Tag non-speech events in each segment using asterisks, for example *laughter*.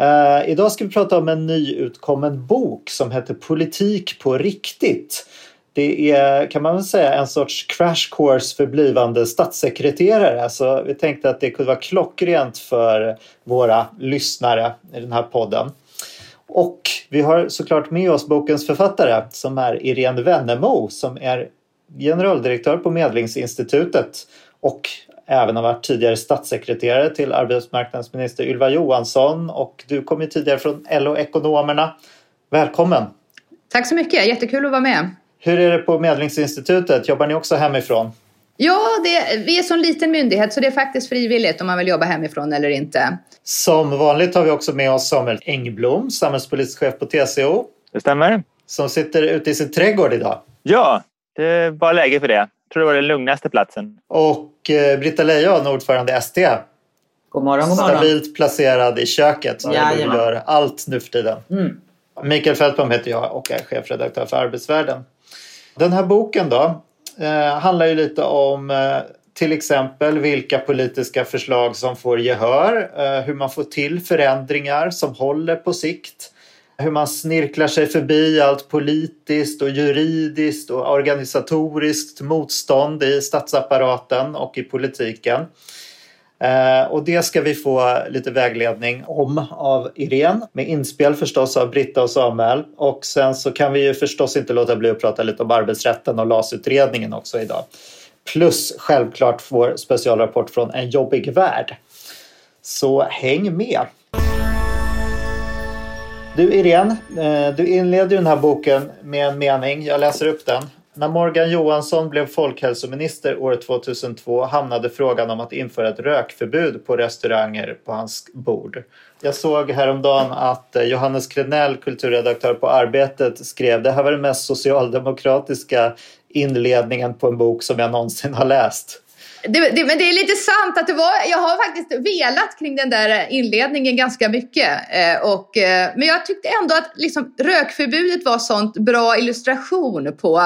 Uh, idag ska vi prata om en nyutkommen bok som heter Politik på riktigt. Det är kan man väl säga en sorts crash course för blivande statssekreterare. Alltså, vi tänkte att det kunde vara klockrent för våra lyssnare i den här podden. Och vi har såklart med oss bokens författare som är Irene Wennemo som är generaldirektör på Medlingsinstitutet och även har varit tidigare statssekreterare till arbetsmarknadsminister Ylva Johansson och du kom ju tidigare från LO-ekonomerna. Välkommen! Tack så mycket, jättekul att vara med. Hur är det på Medlingsinstitutet? Jobbar ni också hemifrån? Ja, det, vi är en sån liten myndighet så det är faktiskt frivilligt om man vill jobba hemifrån eller inte. Som vanligt har vi också med oss Samuel Engblom, samhällspolitisk chef på TCO. Det stämmer. Som sitter ute i sin trädgård idag. Ja, det var läge för det. Jag tror det var den lugnaste platsen. Och eh, Britta Lejon, ordförande ST. God morgon, god morgon. Stabilt placerad i köket som Ja, du gör allt nu för tiden. Mm. Mikael Fältbom heter jag och är chefredaktör för Arbetsvärlden. Den här boken då eh, handlar ju lite om eh, till exempel vilka politiska förslag som får gehör, eh, hur man får till förändringar som håller på sikt, hur man snirklar sig förbi allt politiskt och juridiskt och organisatoriskt motstånd i statsapparaten och i politiken. Eh, och det ska vi få lite vägledning om av Irene med inspel förstås av Britta och Samuel. Och sen så kan vi ju förstås inte låta bli att prata lite om arbetsrätten och LAS-utredningen också idag. Plus självklart vår specialrapport från En jobbig värld. Så häng med! Du Irene, eh, du inleder ju den här boken med en mening. Jag läser upp den. När Morgan Johansson blev folkhälsominister år 2002 hamnade frågan om att införa ett rökförbud på restauranger på hans bord. Jag såg häromdagen att eh, Johannes Krenell, kulturredaktör på Arbetet, skrev det här var den mest socialdemokratiska inledningen på en bok som jag någonsin har läst. Det, det, men det är lite sant att det var, jag har faktiskt velat kring den där inledningen ganska mycket. Eh, och, eh, men jag tyckte ändå att liksom, rökförbudet var sånt bra illustration på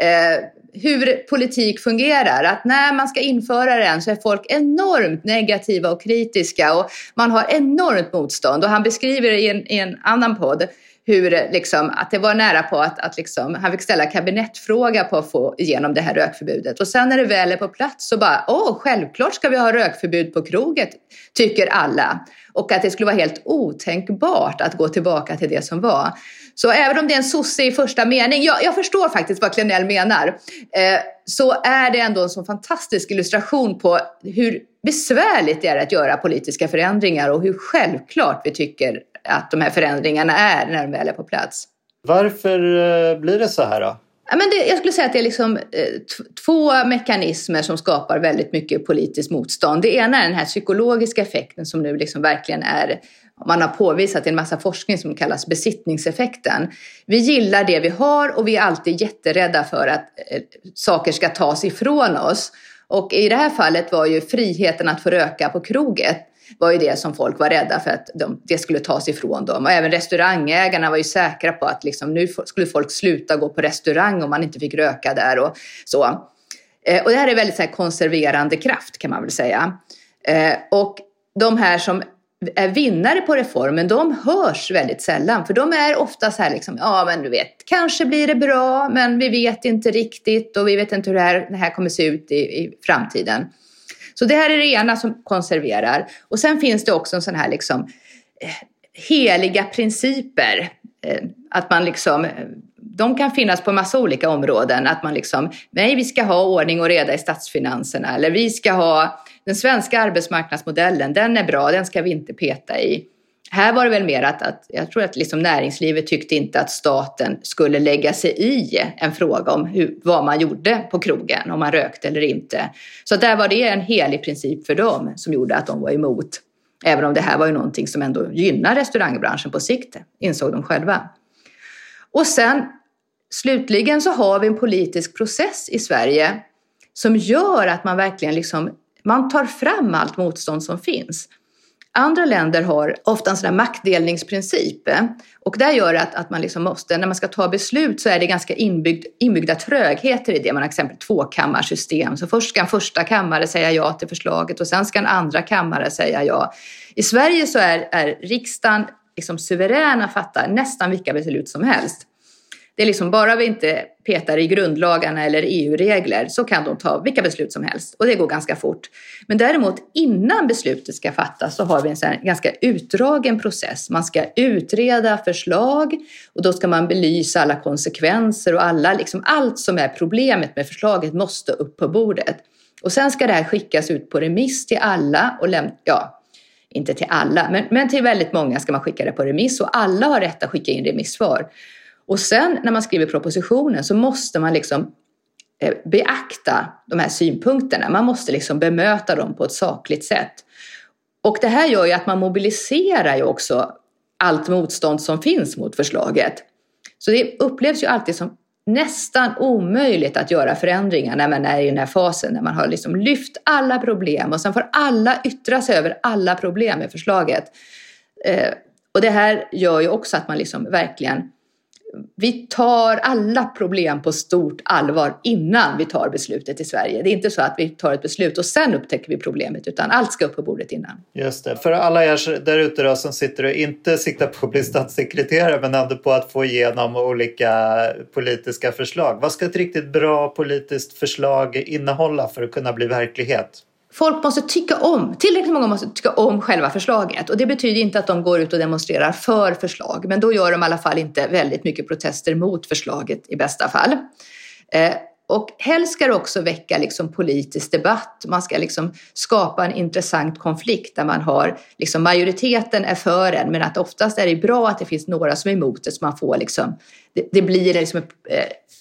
eh, hur politik fungerar. Att när man ska införa den så är folk enormt negativa och kritiska och man har enormt motstånd. Och han beskriver i en, i en annan podd hur liksom, att det var nära på att, att liksom, han fick ställa kabinettfråga på att få igenom det här rökförbudet. Och sen när det väl är på plats så bara, åh, självklart ska vi ha rökförbud på kroget, tycker alla. Och att det skulle vara helt otänkbart att gå tillbaka till det som var. Så även om det är en sosse i första mening, jag, jag förstår faktiskt vad Klenell menar, eh, så är det ändå en så fantastisk illustration på hur besvärligt det är att göra politiska förändringar och hur självklart vi tycker att de här förändringarna är när de väl är på plats. Varför eh, blir det så här då? Ja, men det, jag skulle säga att det är liksom, eh, två mekanismer som skapar väldigt mycket politiskt motstånd. Det ena är den här psykologiska effekten som nu liksom verkligen är man har påvisat i en massa forskning som kallas besittningseffekten. Vi gillar det vi har och vi är alltid jätterädda för att eh, saker ska tas ifrån oss. Och i det här fallet var ju friheten att få röka på kroget var ju det som folk var rädda för att de, det skulle tas ifrån dem. Och även restaurangägarna var ju säkra på att liksom, nu skulle folk sluta gå på restaurang om man inte fick röka där och så. Eh, och det här är väldigt så här, konserverande kraft kan man väl säga. Eh, och de här som är vinnare på reformen, de hörs väldigt sällan. För de är ofta så här liksom, ja men du vet, kanske blir det bra, men vi vet inte riktigt och vi vet inte hur det här, det här kommer se ut i, i framtiden. Så det här är det ena som konserverar. Och sen finns det också en sån här liksom eh, heliga principer. Eh, att man liksom, eh, de kan finnas på massa olika områden. Att man liksom, nej vi ska ha ordning och reda i statsfinanserna. Eller vi ska ha den svenska arbetsmarknadsmodellen, den är bra, den ska vi inte peta i. Här var det väl mer att, att jag tror att liksom näringslivet tyckte inte att staten skulle lägga sig i en fråga om hur, vad man gjorde på krogen, om man rökte eller inte. Så där var det en helig princip för dem som gjorde att de var emot. Även om det här var ju någonting som ändå gynnar restaurangbranschen på sikt, insåg de själva. Och sen slutligen så har vi en politisk process i Sverige som gör att man verkligen liksom, man tar fram allt motstånd som finns. Andra länder har ofta en sån här maktdelningsprincip eh, och det gör att, att man liksom måste, när man ska ta beslut så är det ganska inbyggd, inbyggda trögheter i det. Man har exempel tvåkammarsystem, så först ska en första kammare säga ja till förslaget och sen ska en andra kammare säga ja. I Sverige så är, är riksdagen liksom suverän att fatta nästan vilka beslut som helst. Det är liksom bara vi inte petar i grundlagarna eller EU-regler så kan de ta vilka beslut som helst och det går ganska fort. Men däremot innan beslutet ska fattas så har vi en sån ganska utdragen process. Man ska utreda förslag och då ska man belysa alla konsekvenser och alla, liksom allt som är problemet med förslaget måste upp på bordet. Och sen ska det här skickas ut på remiss till alla och lämna, ja, inte till alla, men, men till väldigt många ska man skicka det på remiss och alla har rätt att skicka in remissvar. Och sen när man skriver propositionen så måste man liksom eh, beakta de här synpunkterna. Man måste liksom bemöta dem på ett sakligt sätt. Och det här gör ju att man mobiliserar ju också allt motstånd som finns mot förslaget. Så det upplevs ju alltid som nästan omöjligt att göra förändringar när man är i den här fasen, när man har liksom lyft alla problem och sen får alla yttra sig över alla problem med förslaget. Eh, och det här gör ju också att man liksom verkligen vi tar alla problem på stort allvar innan vi tar beslutet i Sverige. Det är inte så att vi tar ett beslut och sen upptäcker vi problemet utan allt ska upp på bordet innan. Just det. För alla er där ute som sitter och inte siktar på att bli statssekreterare men ändå på att få igenom olika politiska förslag. Vad ska ett riktigt bra politiskt förslag innehålla för att kunna bli verklighet? Folk måste tycka om, tillräckligt många måste tycka om själva förslaget. Och det betyder inte att de går ut och demonstrerar för förslag. Men då gör de i alla fall inte väldigt mycket protester mot förslaget i bästa fall. Eh, och helst ska det också väcka liksom politisk debatt. Man ska liksom skapa en intressant konflikt där man har liksom majoriteten är för en men att oftast är det bra att det finns några som är emot det så man får liksom, det, det blir liksom en,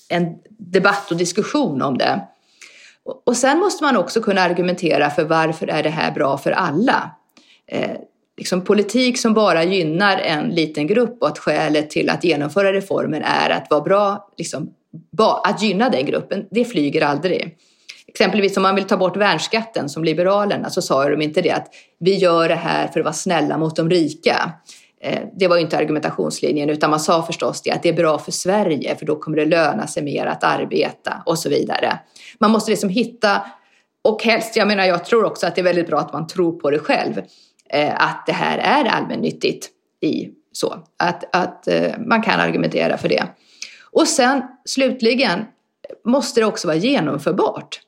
en debatt och diskussion om det. Och sen måste man också kunna argumentera för varför är det här bra för alla? Eh, liksom politik som bara gynnar en liten grupp och att skälet till att genomföra reformen är att vara bra, liksom, ba, att gynna den gruppen, det flyger aldrig. Exempelvis om man vill ta bort värnskatten som Liberalerna så sa de inte det att vi gör det här för att vara snälla mot de rika. Eh, det var ju inte argumentationslinjen utan man sa förstås det att det är bra för Sverige för då kommer det löna sig mer att arbeta och så vidare. Man måste liksom hitta, och helst, jag menar jag tror också att det är väldigt bra att man tror på det själv, eh, att det här är allmännyttigt i så. Att, att eh, man kan argumentera för det. Och sen slutligen måste det också vara genomförbart.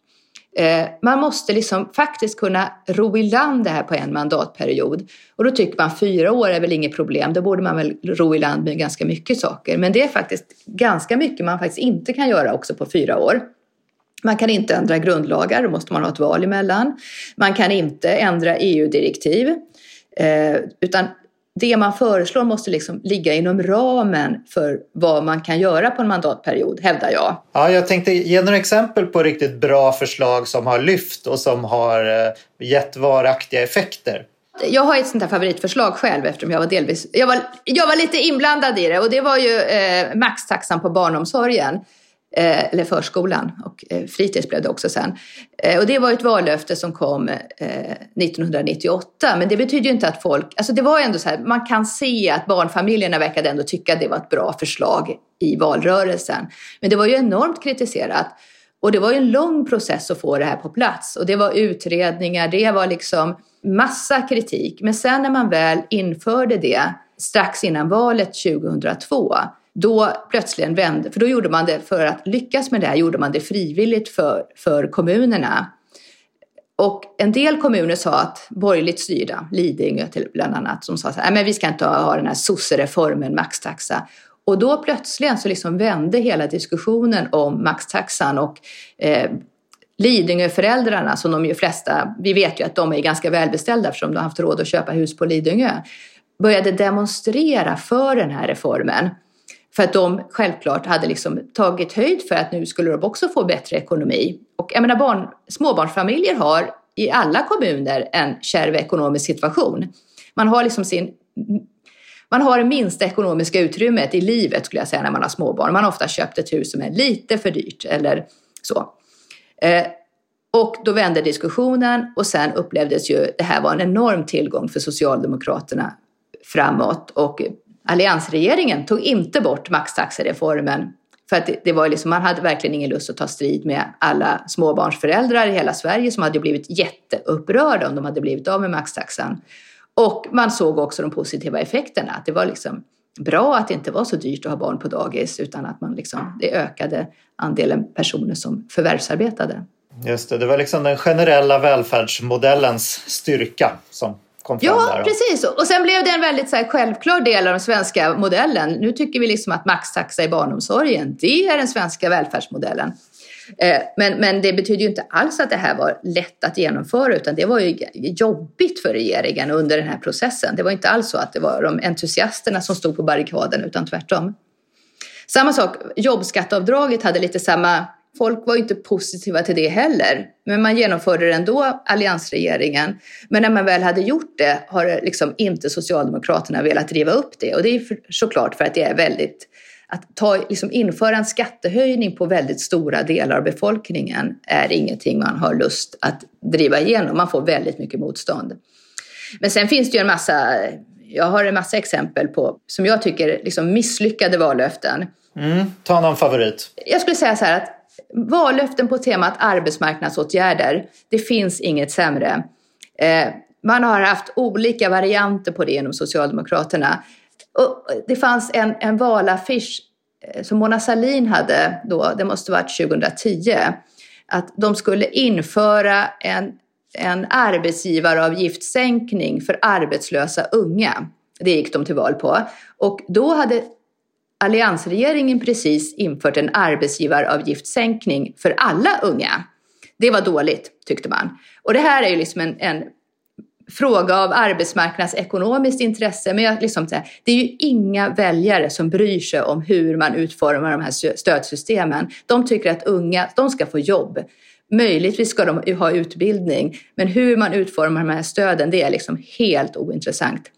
Eh, man måste liksom faktiskt kunna ro i land det här på en mandatperiod. Och då tycker man fyra år är väl inget problem, då borde man väl ro i land med ganska mycket saker. Men det är faktiskt ganska mycket man faktiskt inte kan göra också på fyra år. Man kan inte ändra grundlagar, då måste man ha ett val emellan. Man kan inte ändra EU-direktiv. Eh, utan det man föreslår måste liksom ligga inom ramen för vad man kan göra på en mandatperiod, hävdar jag. Ja, jag tänkte ge några exempel på riktigt bra förslag som har lyft och som har eh, gett varaktiga effekter. Jag har ett sånt här favoritförslag själv eftersom jag var delvis, jag var, jag var lite inblandad i det och det var ju eh, maxtaxan på barnomsorgen. Eh, eller förskolan och eh, fritids blev det också sen. Eh, och det var ett vallöfte som kom eh, 1998 men det betyder ju inte att folk, alltså det var ändå så här, man kan se att barnfamiljerna verkade ändå tycka att det var ett bra förslag i valrörelsen. Men det var ju enormt kritiserat och det var ju en lång process att få det här på plats och det var utredningar, det var liksom massa kritik. Men sen när man väl införde det strax innan valet 2002 då plötsligen vände, för då gjorde man det för att lyckas med det här gjorde man det frivilligt för, för kommunerna. Och en del kommuner sa att borgerligt styrda, Lidingö till bland annat, som sa så här, men vi ska inte ha den här sossereformen, maxtaxa. Och då plötsligen så liksom vände hela diskussionen om maxtaxan och eh, Lidingöföräldrarna, som de ju flesta, vi vet ju att de är ganska välbeställda eftersom de har haft råd att köpa hus på Lidingö, började demonstrera för den här reformen. För att de självklart hade liksom tagit höjd för att nu skulle de också få bättre ekonomi. Och jag menar barn, småbarnsfamiljer har i alla kommuner en kärv ekonomisk situation. Man har liksom sin man har det minsta ekonomiska utrymmet i livet skulle jag säga när man har småbarn. Man har ofta köpt ett hus som är lite för dyrt eller så. Eh, och då vände diskussionen och sen upplevdes ju det här var en enorm tillgång för Socialdemokraterna framåt. Och alliansregeringen tog inte bort maxtaxereformen för att det, var liksom, man hade verkligen ingen lust att ta strid med alla småbarnsföräldrar i hela Sverige som hade blivit jätteupprörda om de hade blivit av med maxtaxan. Och man såg också de positiva effekterna. Att det var liksom bra att det inte var så dyrt att ha barn på dagis utan att man liksom, det ökade andelen personer som förvärvsarbetade. Just det, det var liksom den generella välfärdsmodellens styrka som kom fram ja, där. Ja, precis. Och sen blev det en väldigt så här, självklar del av den svenska modellen. Nu tycker vi liksom att maxtaxa i barnomsorgen, det är den svenska välfärdsmodellen. Eh, men, men det betyder ju inte alls att det här var lätt att genomföra utan det var ju jobbigt för regeringen under den här processen. Det var inte alls så att det var de entusiasterna som stod på barrikaden utan tvärtom. Samma sak, jobbskatteavdraget hade lite samma Folk var inte positiva till det heller, men man genomförde det ändå, alliansregeringen. Men när man väl hade gjort det har liksom inte Socialdemokraterna velat riva upp det. Och det är för, såklart för att det är väldigt att ta, liksom införa en skattehöjning på väldigt stora delar av befolkningen är ingenting man har lust att driva igenom. Man får väldigt mycket motstånd. Men sen finns det ju en massa, jag har en massa exempel på, som jag tycker liksom misslyckade vallöften. Mm, ta någon favorit. Jag skulle säga så här att vallöften på temat arbetsmarknadsåtgärder, det finns inget sämre. Eh, man har haft olika varianter på det inom Socialdemokraterna. Och eh, det fanns en, en valaffisch eh, som Mona Sahlin hade då, det måste varit 2010, att de skulle införa en, en arbetsgivaravgiftssänkning för arbetslösa unga. Det gick de till val på. Och då hade alliansregeringen precis infört en arbetsgivaravgiftssänkning för alla unga. Det var dåligt, tyckte man. Och det här är ju liksom en, en fråga av arbetsmarknadsekonomiskt intresse. Men jag liksom, det är ju inga väljare som bryr sig om hur man utformar de här stödsystemen. De tycker att unga de ska få jobb. Möjligtvis ska de ha utbildning, men hur man utformar de här stöden det är liksom helt ointressant.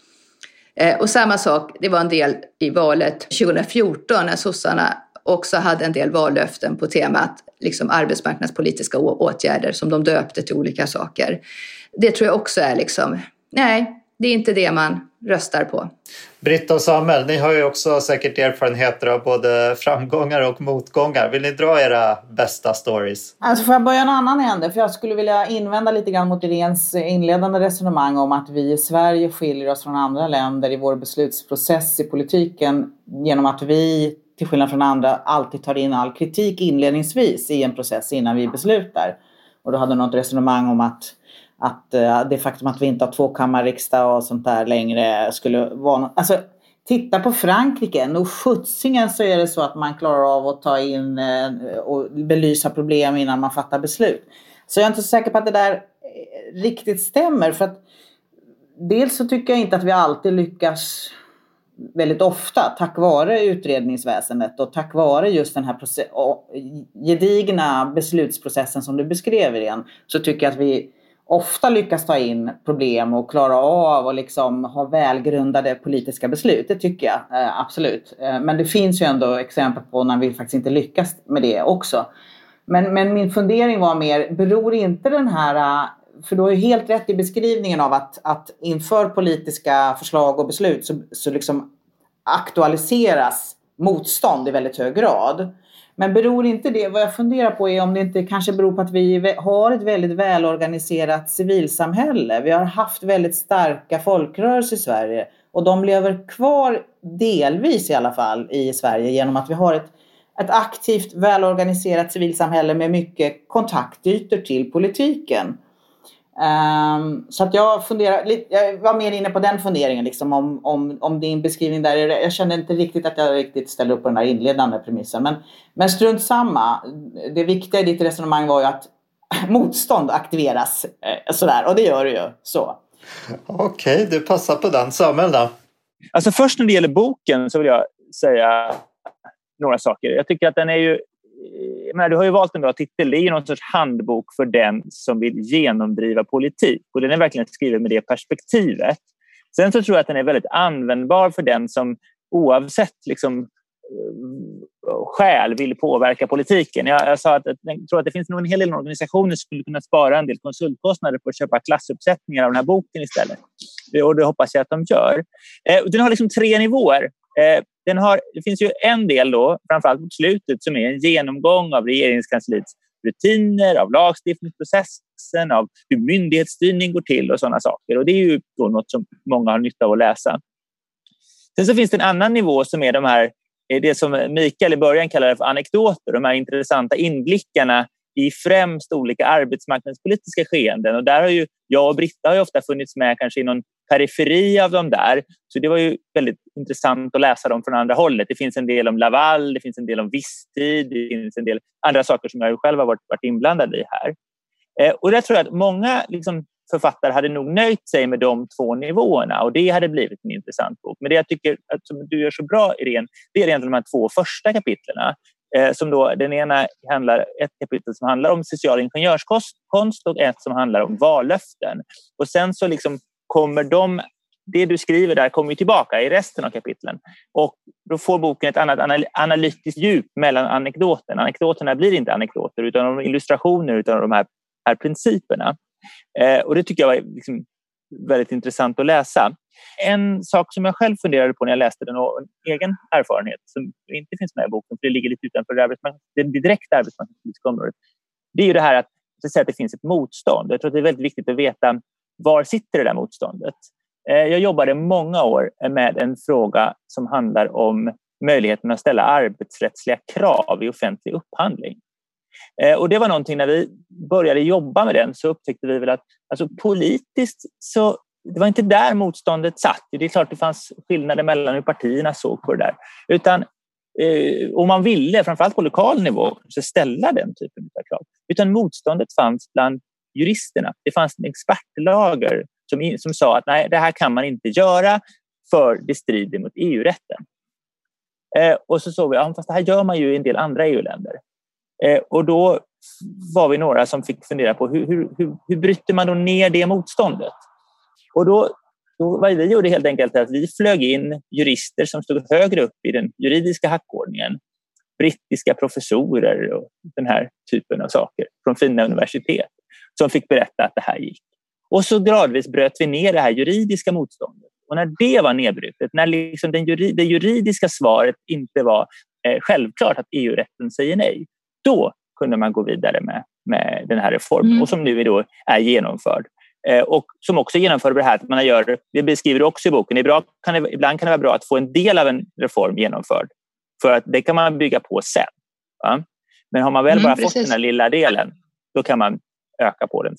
Eh, och samma sak, det var en del i valet 2014 när sossarna också hade en del vallöften på temat liksom arbetsmarknadspolitiska åtgärder som de döpte till olika saker. Det tror jag också är liksom, nej, det är inte det man röstar på. Britta och Samuel, ni har ju också säkert erfarenheter av både framgångar och motgångar. Vill ni dra era bästa stories? Alltså får jag börja en annan ände? För jag skulle vilja invända lite grann mot Iréns inledande resonemang om att vi i Sverige skiljer oss från andra länder i vår beslutsprocess i politiken genom att vi, till skillnad från andra, alltid tar in all kritik inledningsvis i en process innan vi beslutar. Och då hade något resonemang om att att uh, det faktum att vi inte har tvåkammarriksdag och sånt där längre skulle vara något. Alltså, titta på Frankrike, nog sjuttsingen så är det så att man klarar av att ta in uh, och belysa problem innan man fattar beslut. Så jag är inte så säker på att det där eh, riktigt stämmer. För att dels så tycker jag inte att vi alltid lyckas väldigt ofta tack vare utredningsväsendet och tack vare just den här gedigna beslutsprocessen som du beskrev igen så tycker jag att vi ofta lyckas ta in problem och klara av och liksom ha välgrundade politiska beslut. Det tycker jag eh, absolut. Eh, men det finns ju ändå exempel på när vi faktiskt inte lyckas med det också. Men, men min fundering var mer, beror inte den här eh, för du har ju helt rätt i beskrivningen av att, att inför politiska förslag och beslut så, så liksom aktualiseras motstånd i väldigt hög grad. Men beror inte det, vad jag funderar på är om det inte kanske beror på att vi har ett väldigt välorganiserat civilsamhälle. Vi har haft väldigt starka folkrörelser i Sverige och de lever kvar delvis i alla fall i Sverige genom att vi har ett, ett aktivt välorganiserat civilsamhälle med mycket kontaktytor till politiken. Um, så att jag funderar, jag var mer inne på den funderingen liksom om, om, om din beskrivning där. Jag kände inte riktigt att jag riktigt ställde upp på den här inledande premissen. Men, men strunt samma. Det viktiga i ditt resonemang var ju att *laughs* motstånd aktiveras. Eh, sådär, och det gör det ju. Så. Okej, okay, du passar på den. Samuel då? Alltså först när det gäller boken så vill jag säga några saker. Jag tycker att den är ju Eh, men du har ju valt en bra titel. Det är ju någon sorts handbok för den som vill genomdriva politik. Och den är verkligen skriven med det perspektivet. Sen så tror jag att den är väldigt användbar för den som oavsett liksom, eh, skäl vill påverka politiken. Jag, jag sa att jag tror att det finns nog en hel del organisationer som skulle kunna spara en del konsultkostnader på att köpa klassuppsättningar av den här boken istället. Och det hoppas jag att de gör. Eh, den har liksom tre nivåer. Eh, den har, det finns ju en del, då, framförallt mot slutet, som är en genomgång av regeringskansliets rutiner, av lagstiftningsprocessen, av hur myndighetsstyrning går till och sådana saker. Och Det är ju då något som många har nytta av att läsa. Sen så finns det en annan nivå som är de här eh, det som Mikael i början kallade för anekdoter, de här intressanta inblickarna i främst olika arbetsmarknadspolitiska skeenden. Och där har ju jag och Britta har ofta funnits med kanske i någon periferi av de där. Så det var ju väldigt intressant att läsa dem från andra hållet. Det finns en del om Laval, det finns en del om visstid, det finns en del andra saker som jag själv har varit, varit inblandad i här. Eh, och där tror jag att många liksom, författare hade nog nöjt sig med de två nivåerna och det hade blivit en intressant bok. Men det jag tycker att du gör så bra, Irene, det är egentligen de här två första kapitlerna. Eh, som då, den ena handlar, ett kapitel som handlar om social ingenjörskonst och ett som handlar om vallöften. Och sen så liksom kommer de det du skriver där kommer tillbaka i resten av kapitlen. Och då får boken ett annat analytiskt djup mellan anekdoterna. Anekdoterna blir inte anekdoter utan illustrationer av de här, här principerna. Eh, och det tycker jag var liksom väldigt intressant att läsa. En sak som jag själv funderade på när jag läste den och en egen erfarenhet som inte finns med i boken, för det ligger lite utanför det, det direkta arbetsmarknadspolitiska området, det är ju det här att, att, att det finns ett motstånd. Jag tror att det är väldigt viktigt att veta var sitter det där motståndet? Eh, jag jobbade många år med en fråga som handlar om möjligheten att ställa arbetsrättsliga krav i offentlig upphandling. Eh, och det var någonting när vi började jobba med den så upptäckte vi väl att alltså, politiskt så det var inte där motståndet satt. Det är klart det fanns skillnader mellan hur partierna såg på det där. Utan eh, och man ville, framförallt på lokal nivå, ställa den typen av krav. Utan motståndet fanns bland juristerna. Det fanns en expertlager som, som sa att nej, det här kan man inte göra för det strider mot EU-rätten. Eh, och så såg vi att ja, det här gör man ju i en del andra EU-länder. Eh, och då var vi några som fick fundera på hur, hur, hur, hur bryter man då ner det motståndet? Och då, då vad vi gjorde helt enkelt att vi flög in jurister som stod högre upp i den juridiska hackordningen. Brittiska professorer och den här typen av saker från fina universitet som fick berätta att det här gick. Och så gradvis bröt vi ner det här juridiska motståndet. Och när det var nedbrutet, när liksom den jurid, det juridiska svaret inte var eh, självklart att EU-rätten säger nej, då kunde man gå vidare med, med den här reformen mm. och som nu är, då är genomförd. Eh, och som också genomför det här att man gör, det beskriver också i boken, ibland kan, det, ibland kan det vara bra att få en del av en reform genomförd för att det kan man bygga på sen. Va? Men har man väl mm, bara precis. fått den här lilla delen, då kan man öka på den.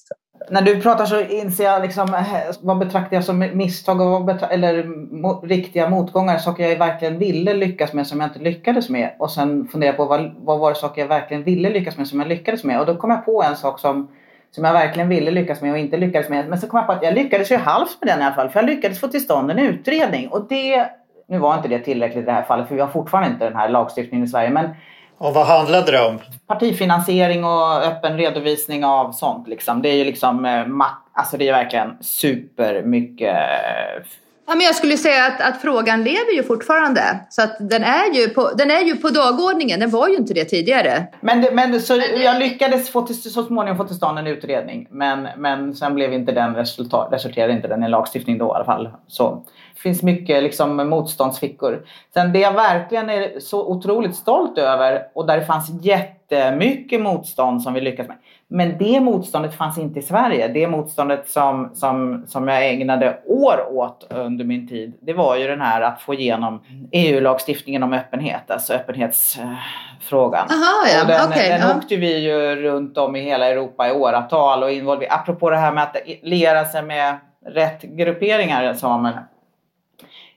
När du pratar så inser jag liksom, eh, vad betraktar jag som misstag och vad eller mo riktiga motgångar, saker jag verkligen ville lyckas med som jag inte lyckades med. Och sen funderar jag på vad, vad var det saker jag verkligen ville lyckas med som jag lyckades med. Och då kom jag på en sak som, som jag verkligen ville lyckas med och inte lyckades med. Men så kom jag på att jag lyckades ju halvt med den i alla fall. För jag lyckades få till stånd en utredning. Och det, nu var inte det tillräckligt i det här fallet för vi har fortfarande inte den här lagstiftningen i Sverige. Men och vad handlade det om? Partifinansiering och öppen redovisning av sånt. Liksom. Det är ju liksom, eh, alltså det är verkligen supermycket eh, Ja, men jag skulle säga att, att, frågan lever ju fortfarande. Så att den, är ju på, den är ju på dagordningen. Den var ju inte det tidigare. Men, men så jag lyckades få till, så småningom få till stånd en utredning. Men, men sen blev inte den resultat, resulterade inte den i lagstiftning då i alla fall. Så det finns mycket liksom, motståndsfickor. Sen det jag verkligen är så otroligt stolt över och där det fanns jättemycket motstånd som vi lyckades med. Men det motståndet fanns inte i Sverige. Det motståndet som, som, som jag ägnade år åt under min tid, det var ju den här att få igenom EU-lagstiftningen om öppenhet, alltså öppenhetsfrågan. Aha, ja. och den, okay, den ja. åkte vi ju runt om i hela Europa i åratal och involverade, apropå det här med att liera sig med rätt grupperingar sa man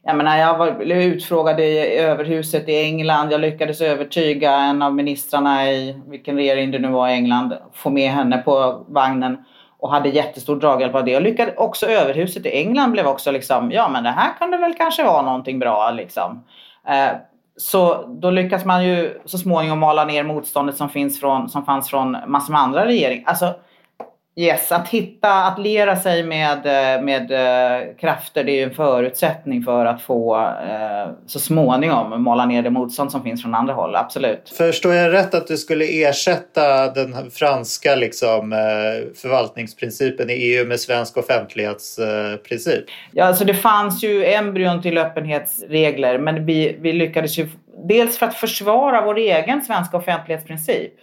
jag menar, jag var, blev utfrågad i överhuset i England. Jag lyckades övertyga en av ministrarna i vilken regering det nu var i England, få med henne på vagnen och hade jättestor draghjälp av det. Och lyckades också överhuset i England blev också liksom, ja men det här kunde väl kanske vara någonting bra liksom. Eh, så då lyckas man ju så småningom mala ner motståndet som, finns från, som fanns från massor med andra regeringar. Alltså, Yes, att hitta, att lera sig med, eh, med eh, krafter det är ju en förutsättning för att få eh, så småningom mala ner det motstånd som finns från andra håll, absolut. Förstår jag rätt att du skulle ersätta den franska liksom, förvaltningsprincipen i EU med svensk offentlighetsprincip? Ja, alltså det fanns ju embryon till öppenhetsregler men vi, vi lyckades ju dels för att försvara vår egen svenska offentlighetsprincip.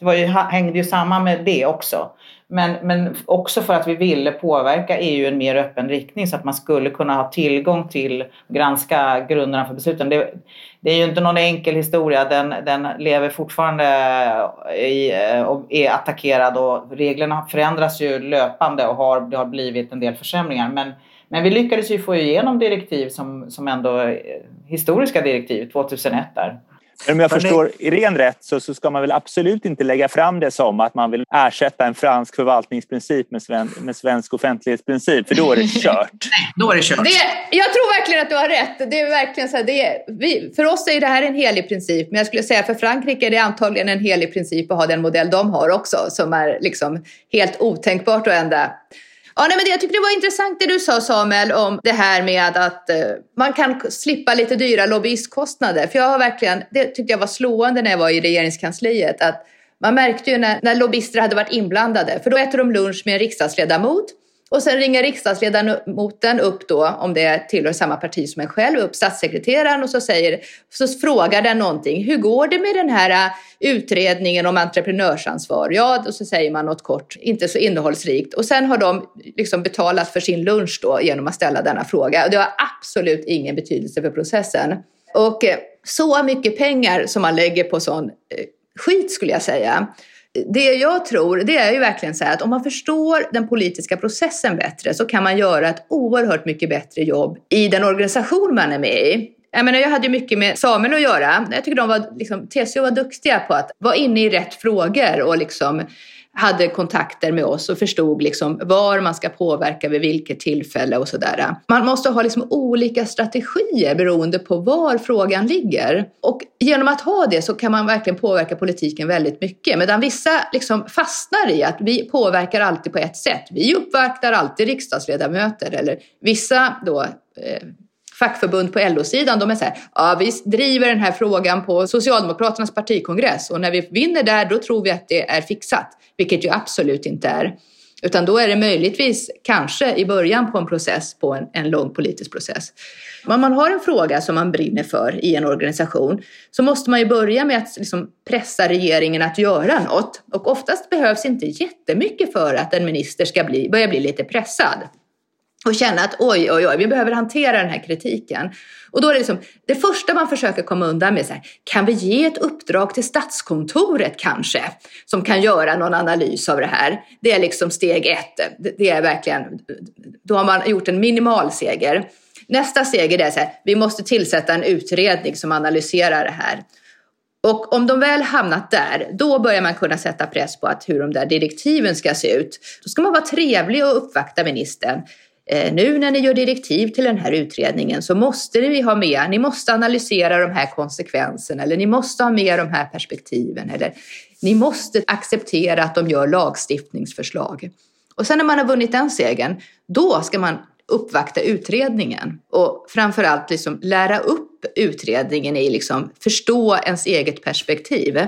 Det var ju, hängde ju samman med det också. Men, men också för att vi ville påverka EU i en mer öppen riktning så att man skulle kunna ha tillgång till granska grunderna för besluten. Det, det är ju inte någon enkel historia. Den, den lever fortfarande i, eh, och är attackerad och reglerna förändras ju löpande och har, det har blivit en del försämringar. Men, men vi lyckades ju få igenom direktiv som, som ändå eh, historiska direktiv 2001 där. Men om jag förstår Irene rätt så, så ska man väl absolut inte lägga fram det som att man vill ersätta en fransk förvaltningsprincip med, sven, med svensk offentlighetsprincip, för då är det kört. Nej, då är det kört. Det, jag tror verkligen att du har rätt. Det är verkligen så här, det är, vi, för oss är det här en helig princip, men jag skulle säga för Frankrike är det antagligen en helig princip att ha den modell de har också, som är liksom helt otänkbart att ändra. Ja, nej, men det, jag tycker det var intressant det du sa Samuel om det här med att eh, man kan slippa lite dyra lobbyistkostnader. För jag har verkligen, det tyckte jag var slående när jag var i regeringskansliet. Att man märkte ju när, när lobbyister hade varit inblandade, för då äter de lunch med en riksdagsledamot och sen ringer riksdagsledamoten upp då, om det tillhör samma parti som en själv, upp statssekreteraren och så, säger, så frågar den någonting. Hur går det med den här äh, utredningen om entreprenörsansvar? Ja, och så säger man något kort, inte så innehållsrikt. Och sen har de liksom betalat för sin lunch då genom att ställa denna fråga. Och det har absolut ingen betydelse för processen. Och eh, så mycket pengar som man lägger på sån eh, skit skulle jag säga det jag tror, det är ju verkligen så här att om man förstår den politiska processen bättre så kan man göra ett oerhört mycket bättre jobb i den organisation man är med i. Jag, menar, jag hade ju mycket med samerna att göra. Jag tycker de var, liksom, TCO var duktiga på att vara inne i rätt frågor och liksom hade kontakter med oss och förstod liksom var man ska påverka vid vilket tillfälle och sådär. Man måste ha liksom olika strategier beroende på var frågan ligger. Och genom att ha det så kan man verkligen påverka politiken väldigt mycket. Medan vissa liksom fastnar i att vi påverkar alltid på ett sätt. Vi uppvaktar alltid riksdagsledamöter eller vissa då eh, fackförbund på LO-sidan, de är så här, ja vi driver den här frågan på Socialdemokraternas partikongress och när vi vinner där då tror vi att det är fixat, vilket ju absolut inte är. Utan då är det möjligtvis kanske i början på en process, på en, en lång politisk process. Om man har en fråga som man brinner för i en organisation så måste man ju börja med att liksom pressa regeringen att göra något. Och oftast behövs inte jättemycket för att en minister ska bli, börja bli lite pressad och känna att oj, oj, oj, vi behöver hantera den här kritiken. Och då är det liksom, det första man försöker komma undan med så här, kan vi ge ett uppdrag till Statskontoret kanske, som kan göra någon analys av det här? Det är liksom steg ett. Det är verkligen, då har man gjort en minimal seger. Nästa steg är det så här, vi måste tillsätta en utredning som analyserar det här. Och om de väl hamnat där, då börjar man kunna sätta press på att hur de där direktiven ska se ut. Då ska man vara trevlig och uppvakta ministern. Eh, nu när ni gör direktiv till den här utredningen så måste ni ha med, ni måste analysera de här konsekvenserna eller ni måste ha med de här perspektiven eller ni måste acceptera att de gör lagstiftningsförslag. Och sen när man har vunnit den segern, då ska man uppvakta utredningen och framförallt liksom lära upp utredningen i liksom förstå ens eget perspektiv.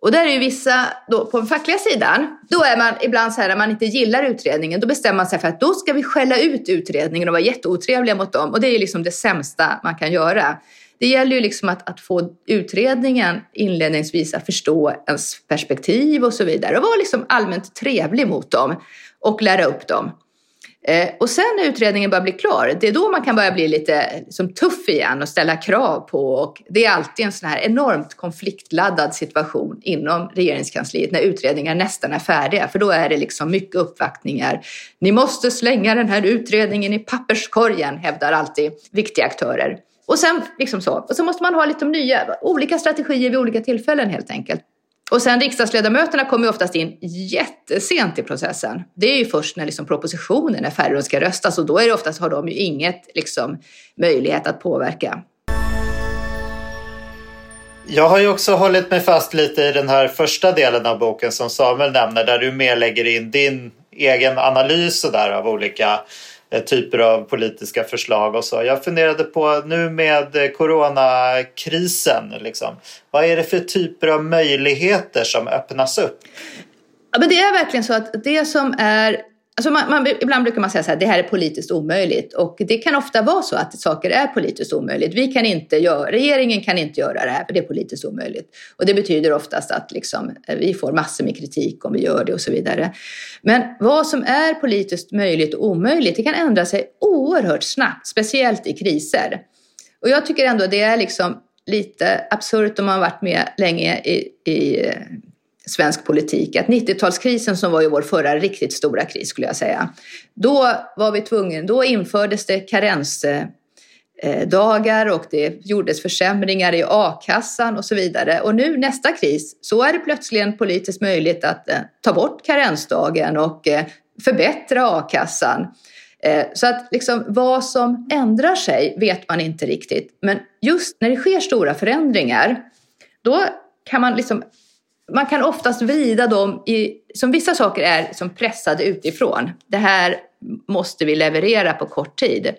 Och där är ju vissa, då, på den fackliga sidan, då är man ibland så här när man inte gillar utredningen, då bestämmer man sig för att då ska vi skälla ut utredningen och vara jätteotrevliga mot dem. Och det är ju liksom det sämsta man kan göra. Det gäller ju liksom att, att få utredningen inledningsvis att förstå ens perspektiv och så vidare och vara liksom allmänt trevlig mot dem och lära upp dem. Eh, och sen när utredningen börjar bli klar, det är då man kan börja bli lite liksom, tuff igen och ställa krav på. Och det är alltid en sån här enormt konfliktladdad situation inom regeringskansliet när utredningar nästan är färdiga. För då är det liksom mycket uppvaktningar. Ni måste slänga den här utredningen i papperskorgen, hävdar alltid viktiga aktörer. Och sen, liksom så. och så måste man ha lite nya, olika strategier vid olika tillfällen helt enkelt. Och sen riksdagsledamöterna kommer ju oftast in jättesent i processen. Det är ju först när liksom propositionen är färdig och ska röstas och då är det oftast, har de ju inget liksom, möjlighet att påverka. Jag har ju också hållit mig fast lite i den här första delen av boken som Samuel nämner där du mer lägger in din egen analys där av olika eh, Eh, typer av politiska förslag och så. Jag funderade på nu med eh, coronakrisen, liksom, vad är det för typer av möjligheter som öppnas upp? Ja, men det är verkligen så att det som är Alltså man, man, ibland brukar man säga så här, det här är politiskt omöjligt. Och det kan ofta vara så att saker är politiskt omöjligt. Vi kan inte göra, regeringen kan inte göra det här för det är politiskt omöjligt. Och det betyder oftast att liksom, eh, vi får massor med kritik om vi gör det och så vidare. Men vad som är politiskt möjligt och omöjligt, det kan ändra sig oerhört snabbt, speciellt i kriser. Och jag tycker ändå det är liksom lite absurt om man har varit med länge i, i eh, svensk politik. Att 90-talskrisen som var ju vår förra riktigt stora kris skulle jag säga. Då var vi tvungna, då infördes det karensdagar och det gjordes försämringar i a-kassan och så vidare. Och nu nästa kris så är det plötsligen politiskt möjligt att eh, ta bort karensdagen och eh, förbättra a-kassan. Eh, så att liksom vad som ändrar sig vet man inte riktigt. Men just när det sker stora förändringar då kan man liksom man kan oftast vrida dem i, som vissa saker är som pressade utifrån. Det här måste vi leverera på kort tid.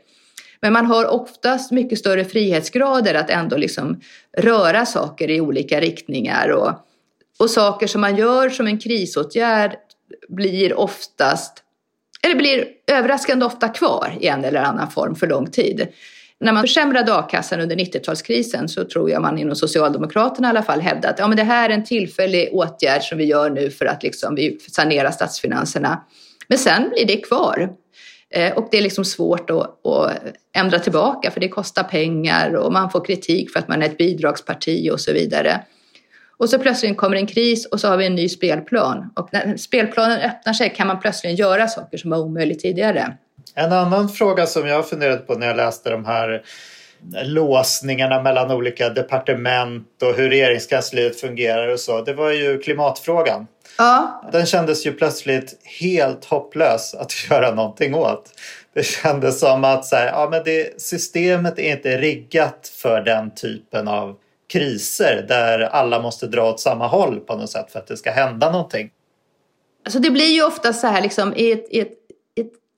Men man har oftast mycket större frihetsgrader att ändå liksom röra saker i olika riktningar. Och, och saker som man gör som en krisåtgärd blir oftast, eller blir överraskande ofta kvar i en eller annan form för lång tid när man försämrade a-kassan under 90-talskrisen så tror jag man inom Socialdemokraterna i alla fall hävdade att ja, men det här är en tillfällig åtgärd som vi gör nu för att liksom vi sanera statsfinanserna. Men sen blir det kvar. Eh, och det är liksom svårt att, att, ändra tillbaka för det kostar pengar och man får kritik för att man är ett bidragsparti och så vidare. Och så plötsligt kommer en kris och så har vi en ny spelplan. Och när spelplanen öppnar sig kan man plötsligt göra saker som var omöjligt tidigare. En annan fråga som jag funderade på när jag läste de här låsningarna mellan olika departement och hur regeringskansliet fungerar och så. Det var ju klimatfrågan. Ja. Den kändes ju plötsligt helt hopplös att *laughs* göra någonting åt. Det kändes som att så här, ja, men det, systemet är inte riggat för den typen av kriser där alla måste dra åt samma håll på något sätt för att det ska hända någonting. Alltså det blir ju ofta så här liksom i ett, i ett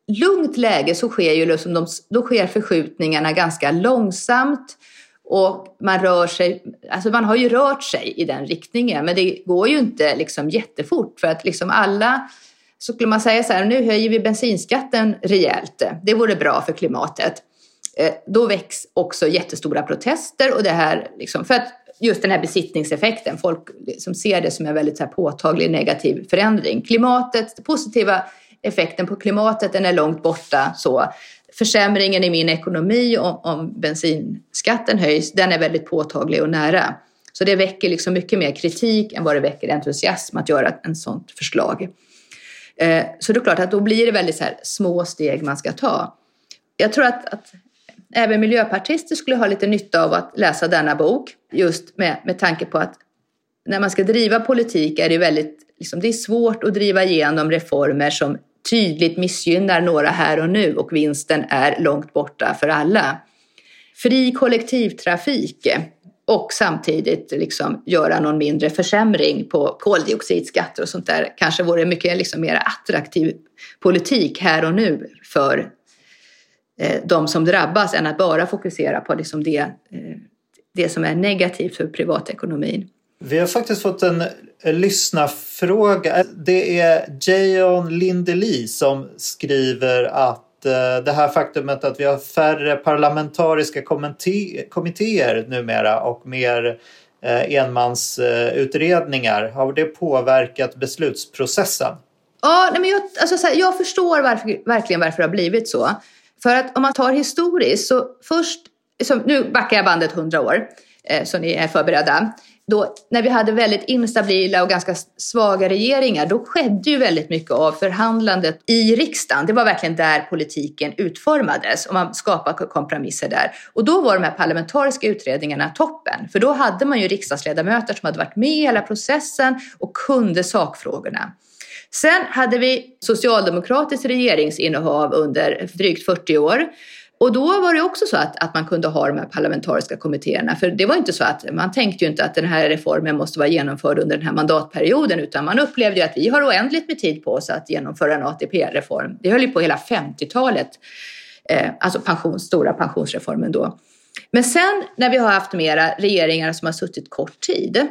lugnt läge så sker ju liksom de, då sker förskjutningarna ganska långsamt och man rör sig, alltså man har ju rört sig i den riktningen men det går ju inte liksom jättefort för att liksom alla så skulle man säga så här, nu höjer vi bensinskatten rejält, det vore bra för klimatet. Eh, då väcks också jättestora protester och det här, liksom, för att just den här besittningseffekten, folk liksom ser det som en väldigt så här påtaglig negativ förändring. Klimatet, positiva effekten på klimatet den är långt borta. Så försämringen i min ekonomi om, om bensinskatten höjs, den är väldigt påtaglig och nära. Så det väcker liksom mycket mer kritik än vad det väcker entusiasm att göra en sådant förslag. Eh, så det är klart att då blir det väldigt så små steg man ska ta. Jag tror att, att, även miljöpartister skulle ha lite nytta av att läsa denna bok just med, med tanke på att när man ska driva politik är det väldigt liksom, det är svårt att driva igenom reformer som tydligt missgynnar några här och nu och vinsten är långt borta för alla. Fri kollektivtrafik och samtidigt liksom göra någon mindre försämring på koldioxidskatter och sånt där kanske vore mycket liksom mer attraktiv politik här och nu för eh, de som drabbas än att bara fokusera på liksom det, eh, det som är negativt för privatekonomin. Vi har faktiskt fått en lyssnarfråga. Det är Jayon Lindeli som skriver att eh, det här faktumet att vi har färre parlamentariska kommittéer numera och mer eh, enmansutredningar, har det påverkat beslutsprocessen? Ja, nej men jag, alltså så här, jag förstår varför, verkligen varför det har blivit så. För att om man tar historiskt så först, så nu backar jag bandet hundra år eh, så ni är förberedda då, när vi hade väldigt instabila och ganska svaga regeringar, då skedde ju väldigt mycket av förhandlandet i riksdagen. Det var verkligen där politiken utformades och man skapade kompromisser där. Och då var de här parlamentariska utredningarna toppen, för då hade man ju riksdagsledamöter som hade varit med i hela processen och kunde sakfrågorna. Sen hade vi socialdemokratiskt regeringsinnehav under drygt 40 år och då var det också så att, att man kunde ha de här parlamentariska kommittéerna. För det var inte så att man tänkte ju inte att den här reformen måste vara genomförd under den här mandatperioden utan man upplevde ju att vi har oändligt med tid på oss att genomföra en ATP-reform. Det höll ju på hela 50-talet, eh, alltså pension, stora pensionsreformen då. Men sen när vi har haft mera regeringar som har suttit kort tid,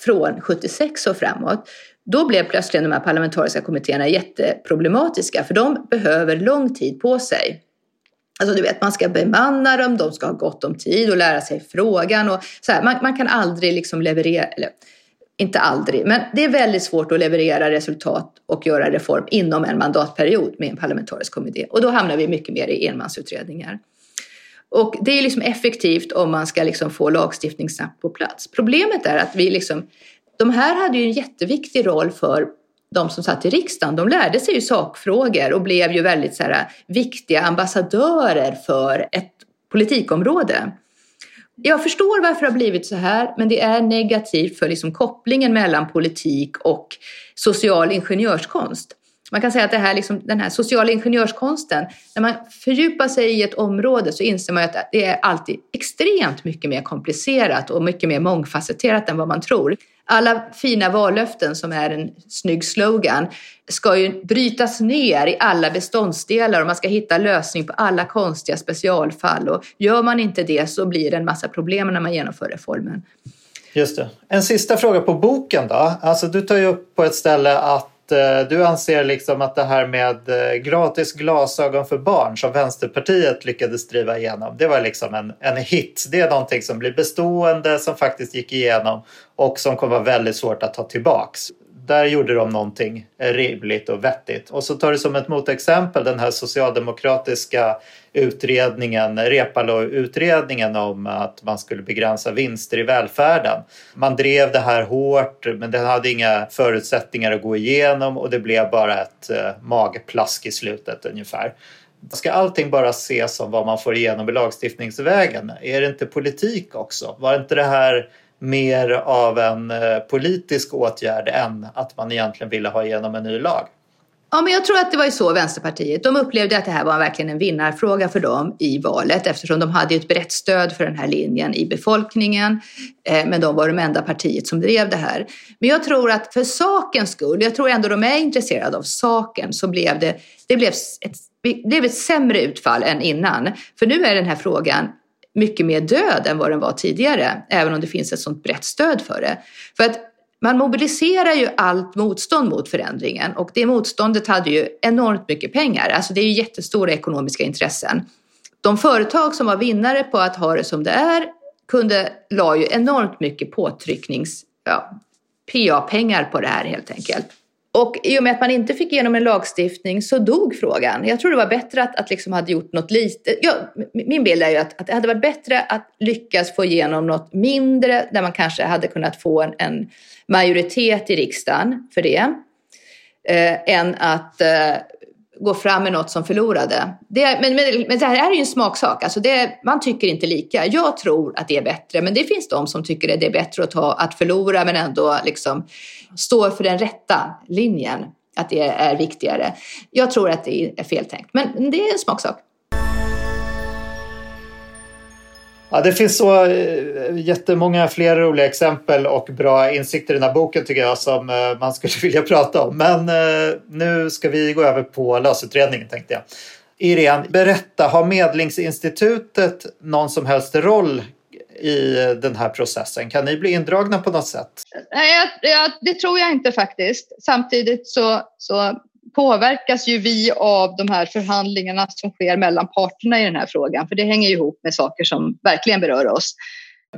från 76 och framåt, då blev plötsligt de här parlamentariska kommittéerna jätteproblematiska för de behöver lång tid på sig. Alltså du vet, man ska bemanna dem, de ska ha gott om tid och lära sig frågan. Och så här, man, man, kan aldrig liksom leverera, eller inte aldrig, men det är väldigt svårt att leverera resultat och göra reform inom en mandatperiod med en parlamentarisk kommitté. Och då hamnar vi mycket mer i enmansutredningar. Och det är liksom effektivt om man ska liksom få lagstiftning snabbt på plats. Problemet är att vi liksom, de här hade ju en jätteviktig roll för de som satt i riksdagen, de lärde sig ju sakfrågor och blev ju väldigt så här, äh, viktiga ambassadörer för ett politikområde. Jag förstår varför det har blivit så här, men det är negativt för liksom kopplingen mellan politik och social ingenjörskonst. Man kan säga att det här, liksom, den här sociala ingenjörskonsten, när man fördjupar sig i ett område så inser man att det är alltid extremt mycket mer komplicerat och mycket mer mångfacetterat än vad man tror. Alla fina vallöften som är en snygg slogan ska ju brytas ner i alla beståndsdelar och man ska hitta lösning på alla konstiga specialfall. Och gör man inte det så blir det en massa problem när man genomför reformen. Just det. En sista fråga på boken då. Alltså du tar ju upp på ett ställe att Eh, du anser liksom att det här med eh, gratis glasögon för barn som Vänsterpartiet lyckades driva igenom, det var liksom en, en hit. Det är någonting som blir bestående, som faktiskt gick igenom och som kommer vara väldigt svårt att ta tillbaks där gjorde de någonting rimligt och vettigt. Och så tar du som ett motexempel den här socialdemokratiska utredningen, Reepalu-utredningen, om att man skulle begränsa vinster i välfärden. Man drev det här hårt men den hade inga förutsättningar att gå igenom och det blev bara ett eh, magplask i slutet ungefär. Ska allting bara ses som vad man får igenom i lagstiftningsvägen? Är det inte politik också? Var inte det här mer av en eh, politisk åtgärd än att man egentligen ville ha igenom en ny lag. Ja, men jag tror att det var ju så Vänsterpartiet. De upplevde att det här var verkligen en vinnarfråga för dem i valet eftersom de hade ett brett stöd för den här linjen i befolkningen. Eh, men de var de enda partiet som drev det här. Men jag tror att för sakens skull, jag tror ändå de är intresserade av saken, så blev det, det blev ett, det blev ett sämre utfall än innan. För nu är den här frågan mycket mer död än vad den var tidigare, även om det finns ett sånt brett stöd för det. För att man mobiliserar ju allt motstånd mot förändringen och det motståndet hade ju enormt mycket pengar. Alltså det är ju jättestora ekonomiska intressen. De företag som var vinnare på att ha det som det är kunde la ju enormt mycket påtrycknings, ja, PA-pengar på det här helt enkelt. Och i och med att man inte fick igenom en lagstiftning så dog frågan. Jag tror det var bättre att, att liksom hade gjort något lite. Ja, min bild är ju att, att det hade varit bättre att lyckas få igenom något mindre där man kanske hade kunnat få en, en majoritet i riksdagen för det. Eh, än att eh, gå fram med något som förlorade. Det, men, men, men det här är ju en smaksak. Alltså det, man tycker inte lika. Jag tror att det är bättre, men det finns de som tycker att det är bättre att, ta, att förlora men ändå liksom stå för den rätta linjen. Att det är viktigare. Jag tror att det är feltänkt, men det är en smaksak. Ja, det finns så eh, jättemånga fler roliga exempel och bra insikter i den här boken tycker jag som eh, man skulle *laughs* vilja prata om. Men eh, nu ska vi gå över på lösutredningen tänkte jag. Irene, berätta, har Medlingsinstitutet någon som helst roll i den här processen? Kan ni bli indragna på något sätt? Nej, det tror jag inte faktiskt. Samtidigt så, så påverkas ju vi av de här förhandlingarna som sker mellan parterna i den här frågan, för det hänger ihop med saker som verkligen berör oss.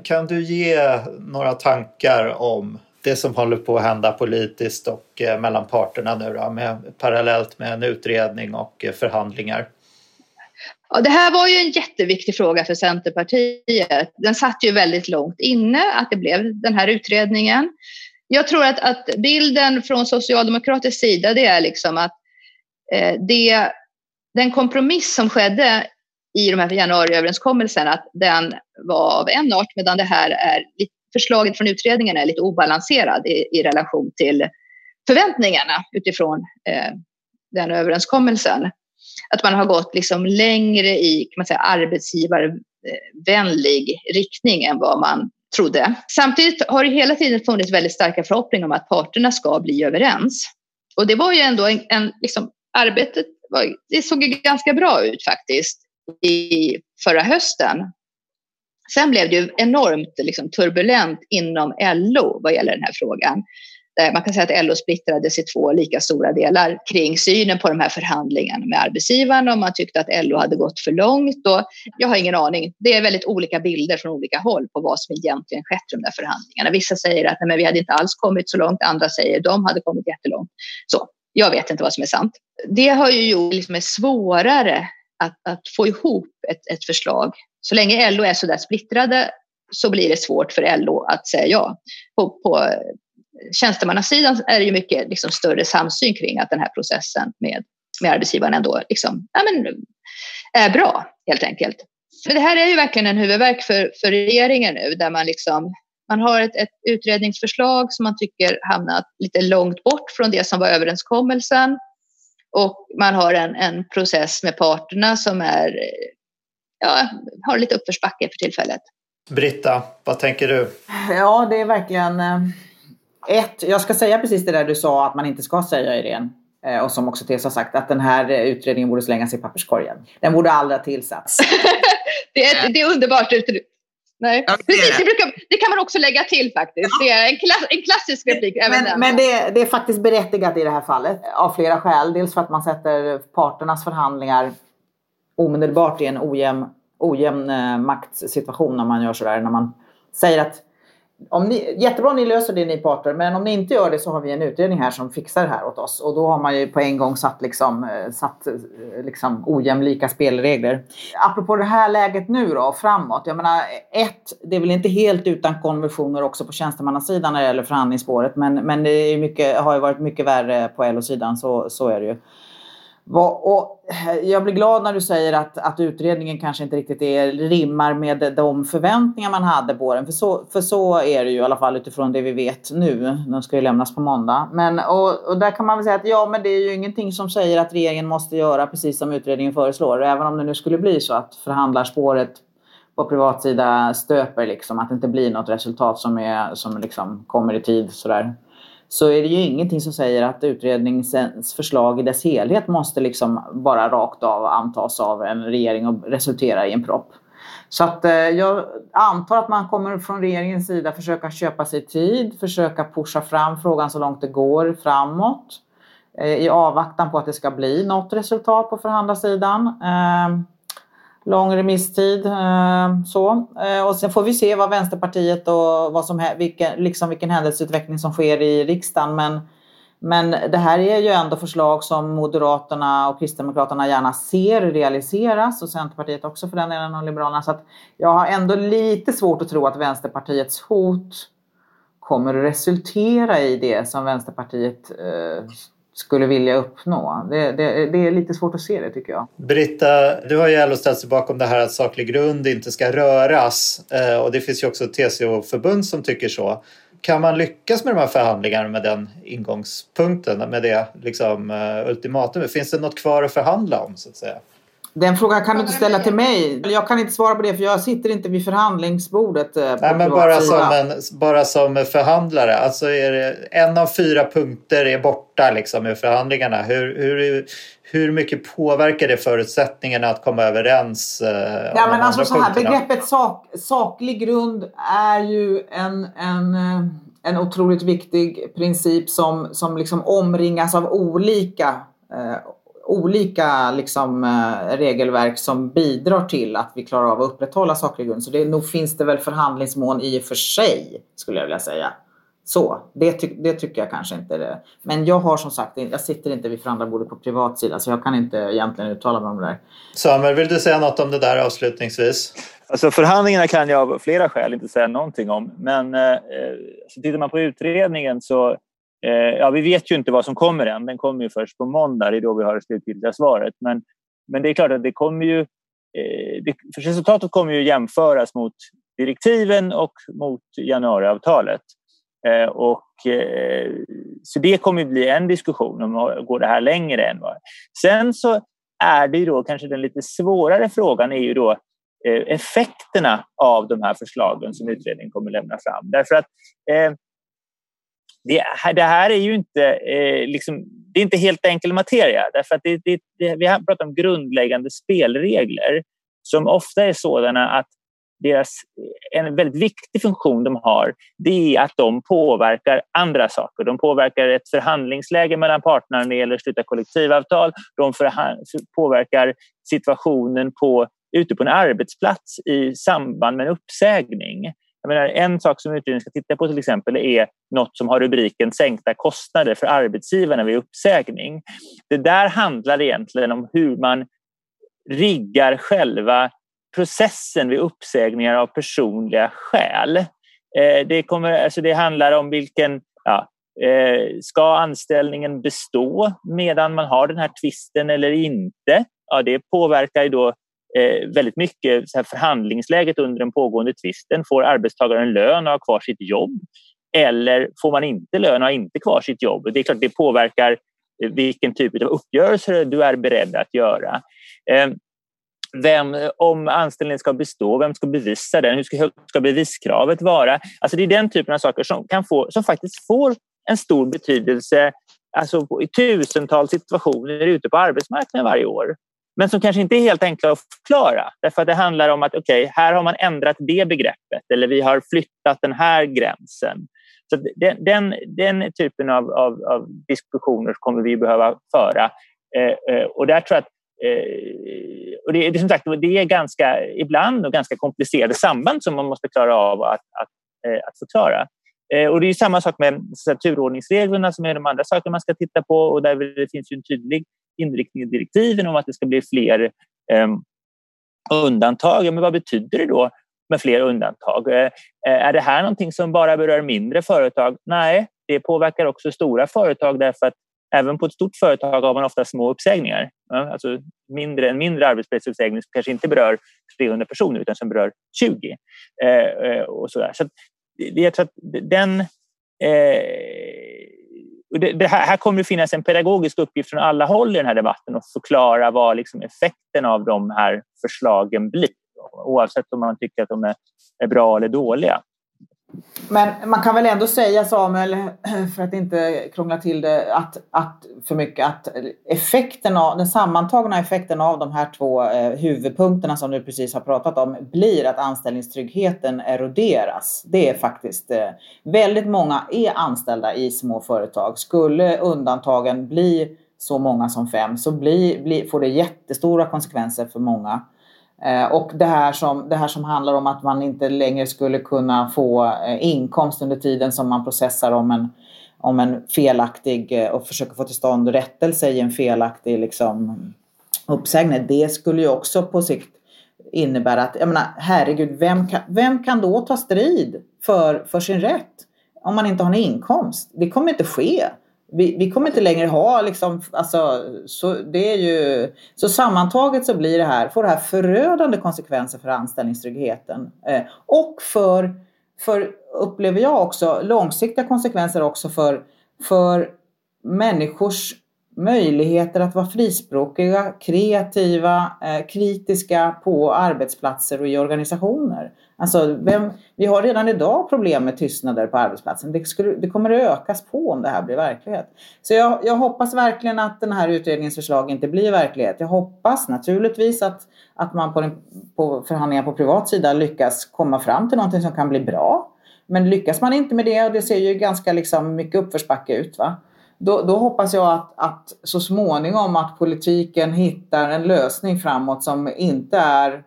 Kan du ge några tankar om det som håller på att hända politiskt och eh, mellan parterna nu då, med, parallellt med en utredning och eh, förhandlingar? Ja, det här var ju en jätteviktig fråga för Centerpartiet. Den satt ju väldigt långt inne att det blev den här utredningen. Jag tror att, att bilden från socialdemokratisk sida det är liksom att eh, det, den kompromiss som skedde i de här januariöverenskommelserna, att den var av en art medan det här är, förslaget från utredningen är lite obalanserad i, i relation till förväntningarna utifrån eh, den överenskommelsen. att man har gått liksom längre i kan man säga, arbetsgivarvänlig riktning än vad man trodde. Samtidigt har det hela tiden funnits väldigt starka förhoppningar om att parterna ska bli överens. Och det var ju ändå en, en liksom, arbetet var, det såg ju ganska bra ut faktiskt i förra hösten. Sen blev det ju enormt liksom, turbulent inom LO vad gäller den här frågan. Eh, man kan säga att LO splittrades i två lika stora delar kring synen på de här förhandlingarna med arbetsgivarna och man tyckte att LO hade gått för långt. Och jag har ingen aning. Det är väldigt olika bilder från olika håll på vad som egentligen skett i de där förhandlingarna. Vissa säger att nej, men vi hade inte alls kommit så långt, andra säger att de hade kommit jättelångt. Så jag vet inte vad som är sant. Det har ju gjort det liksom svårare att, att få ihop ett, ett förslag. Så länge LO är så där splittrade så blir det svårt för LO att säga ja. På, på tjänstemannasidan är det ju mycket liksom, större samsyn kring att den här processen med, med arbetsgivarna ändå liksom, ja, men, är bra, helt enkelt. Men det här är ju verkligen en huvudverk för, för regeringen nu, där man liksom man har ett, ett utredningsförslag som man tycker hamnat lite långt bort från det som var överenskommelsen. Och man har en, en process med parterna som är, ja, har lite uppförsbacke för tillfället. Britta, vad tänker du? Ja, det är verkligen eh, ett, jag ska säga precis det där du sa att man inte ska säga Irene. Eh, och som också Therese har sagt, att den här utredningen borde slängas i papperskorgen. Den borde aldrig ha tillsatts. *laughs* det, är, det är underbart uttryck. Nej. Ja, det, Precis, det, brukar, det, kan man också lägga till faktiskt. Det är en, klass, en klassisk replik. Men, men det, det, är faktiskt berättigat i det här fallet av flera skäl. Dels för att man sätter parternas förhandlingar omedelbart i en ojämn, ojämn eh, maktsituation när man gör sådär. När man säger att om ni, jättebra om ni löser det ni parter, men om ni inte gör det så har vi en utredning här som fixar det här åt oss. Och då har man ju på en gång satt, liksom, eh, satt eh, liksom ojämlika spelregler. Apropå det här läget nu då, framåt. Jag menar, ett, det är väl inte helt utan konventioner också på tjänstemannasidan när det gäller förhandlingsspåret. Men, men det är mycket, har ju varit mycket värre på LO-sidan, så, så är det ju. Och eh, jag blir glad när du säger att, att utredningen kanske inte riktigt är, rimmar med de förväntningar man hade på den. För så, för så är det ju i alla fall utifrån det vi vet nu. Den ska ju lämnas på måndag. Men, och, och där kan man väl säga att ja, men det är ju ingenting som säger att regeringen måste göra precis som utredningen föreslår. Även om det nu skulle bli så att förhandlarspåret på privatsida stöper liksom, att det inte blir något resultat som, är, som liksom kommer i tid sådär så är det ju ingenting som säger att utredningens förslag i dess helhet måste liksom bara rakt av antas av en regering och resultera i en propp. Så att eh, jag antar att man kommer från regeringens sida försöka köpa sig tid, försöka pusha fram frågan så långt det går framåt eh, i avvaktan på att det ska bli något resultat på förhandlarsidan. Eh, lång remisstid. Eh, så. Eh, och sen får vi se vad Vänsterpartiet och vad som, vilken, liksom vilken händelseutveckling som sker i riksdagen. Men, men det här är ju ändå förslag som Moderaterna och Kristdemokraterna gärna ser realiseras och Centerpartiet också för den delen och Liberalerna. Så att jag har ändå lite svårt att tro att Vänsterpartiets hot kommer att resultera i det som Vänsterpartiet eh, skulle vilja uppnå. Det, det, det, är lite svårt att se det tycker jag. Britta, du har ju LO ställt sig bakom det här att saklig grund inte ska röras eh, och det finns ju också TCO-förbund som tycker så. Kan man lyckas med de här förhandlingarna med den ingångspunkten, med det liksom, eh, ultimatumet? Finns det något kvar att förhandla om så att säga? Den frågan kan du inte ställa till mig. Jag kan inte svara på det för jag sitter inte vid förhandlingsbordet. Eh, Nej, men bara som, en, bara som förhandlare. Alltså är det, en av fyra punkter är borta liksom, ur förhandlingarna. Hur, hur, hur mycket påverkar det förutsättningarna att komma överens? Eh, ja, men alltså så här, begreppet sak, saklig grund är ju en, en, eh, en otroligt viktig princip som, som liksom omringas av olika eh, olika liksom, eh, regelverk som bidrar till att vi klarar av att upprätthålla saklig grund. Så det, nog finns det väl förhandlingsmål i och för sig, skulle jag vilja säga. Så, det, ty det tycker jag kanske inte. Det. Men jag har som sagt, jag sitter inte vid förhandlarbordet på privat sida så jag kan inte egentligen uttala mig om det där. Samuel, vill du säga något om det där avslutningsvis? Alltså förhandlingarna kan jag av flera skäl inte säga någonting om. Men eh, så tittar man på utredningen så Eh, Eh, ja, vi vet ju inte vad som kommer än. Den kommer ju först på måndag. Det är då vi har det slutgiltiga svaret. Men, men det är klart att det kommer ju... Eh, det, för resultatet kommer ju jämföras mot direktiven och mot januariavtalet. Eh, och, eh, så det kommer bli en diskussion om går det här längre än vad... Sen så är det ju då kanske den lite svårare frågan är ju då eh, effekterna av de här förslagen som utredningen kommer lämna fram. Därför att eh, det, det, det, här är ju inte, eh, liksom, det är inte helt enkel materia. Därför att det, det, det, vi har pratat om grundläggande spelregler som ofta är sådana att deras, eh, en väldigt viktig funktion de har det är att de påverkar andra saker. De påverkar ett förhandlingsläge mellan parterna när det gäller att sluta kollektivavtal. De påverkar situationen på, ute på en arbetsplats i samband med en uppsägning. Jag menar, en sak som utredningen ska titta på till exempel är något som har rubriken sänkta kostnader för arbetsgivarna vid uppsägning. Det där handlar egentligen om hur man riggar själva processen vid uppsägningar av personliga skäl. Eh, det, kommer, alltså det handlar om vilken... Ja, eh, ska anställningen bestå medan man har den här tvisten eller inte? Ja, det påverkar ju då eh, väldigt mycket så här förhandlingsläget under den pågående tvisten. Får arbetstagaren lön och har kvar sitt jobb? Eller får man inte lön och har inte kvar sitt jobb? Det är klart det påverkar eh, vilken typ av uppgörelser du är beredd att göra eh, vem, om anställningen ska bestå, vem ska bevisa den, hur ska, ska beviskravet vara? Alltså det är den typen av saker som, kan få, som faktiskt får en stor betydelse alltså i tusentals situationer ute på arbetsmarknaden varje år. Men som kanske inte är helt enkla att förklara. Därför att det handlar om att okay, här har man ändrat det begreppet eller vi har flyttat den här gränsen. Så den, den, den typen av, av, av, diskussioner kommer vi behöva föra. Eh, eh, och där tror jag att Eh, och det, det, som sagt, det är ganska, ibland och ganska komplicerade samband som man måste klara av att, att, eh, att förklara. Eh, och det är samma sak med turordningsreglerna som är de andra saker man ska titta på och där det finns en tydlig inriktning i direktiven om att det ska bli fler eh, undantag. Ja, men vad betyder det då med fler undantag? Eh, eh, är det här någonting som bara berör mindre företag? Nej, det påverkar också stora företag därför att Även på ett stort företag har man ofta små uppsägningar. Alltså mindre, en mindre arbetsplatsuppsägning som kanske inte berör 300 personer utan som berör 20. Eh, eh, och sådär. Så jag tror att den... Eh, det, det här, här, kommer det finnas en pedagogisk uppgift från alla håll i den här debatten att förklara vad liksom effekten av de här förslagen blir oavsett om man tycker att de är, är bra eller dåliga. Men man kan väl ändå säga Samuel, *clears throat* för att inte krångla till det att, att för mycket, att effekten av, den sammantagna effekten av de här två eh, huvudpunkterna som du precis har pratat om blir att anställningstryggheten eroderas. Det är faktiskt eh, väldigt många är anställda i små företag. Skulle undantagen bli så många som fem så blir, blir, får det jättestora konsekvenser för många. Eh, och det här, som, det här som handlar om att man inte längre skulle kunna få eh, inkomst under tiden som man processar om en, om en felaktig eh, och försöker få till stånd rättelse i en felaktig liksom, uppsägning. Det skulle ju också på sikt innebära att, jag menar, herregud, vem kan, vem kan då ta strid för, för sin rätt? Om man inte har en inkomst. Det kommer inte ske vi, vi kommer inte längre ha liksom, alltså, så det är ju, så sammantaget så blir det här, får det här förödande konsekvenser för anställningstryggheten. Eh, och för, för, upplever jag också, långsiktiga konsekvenser också för, för människors möjligheter att vara frispråkiga, kreativa, eh, kritiska på arbetsplatser och i organisationer. Alltså, vem, vi har redan idag problem med tystnader på arbetsplatsen. Det, skulle, det kommer att ökas på om det här blir verklighet. Så jag, jag hoppas verkligen att den här utredningens förslag inte blir verklighet. Jag hoppas naturligtvis att, att man på, den, på förhandlingar på privat sida lyckas komma fram till någonting som kan bli bra. Men lyckas man inte med det, och det ser ju ganska liksom mycket uppförsbacke ut, va? Då, då, hoppas jag att, att så småningom att politiken hittar en lösning framåt som inte är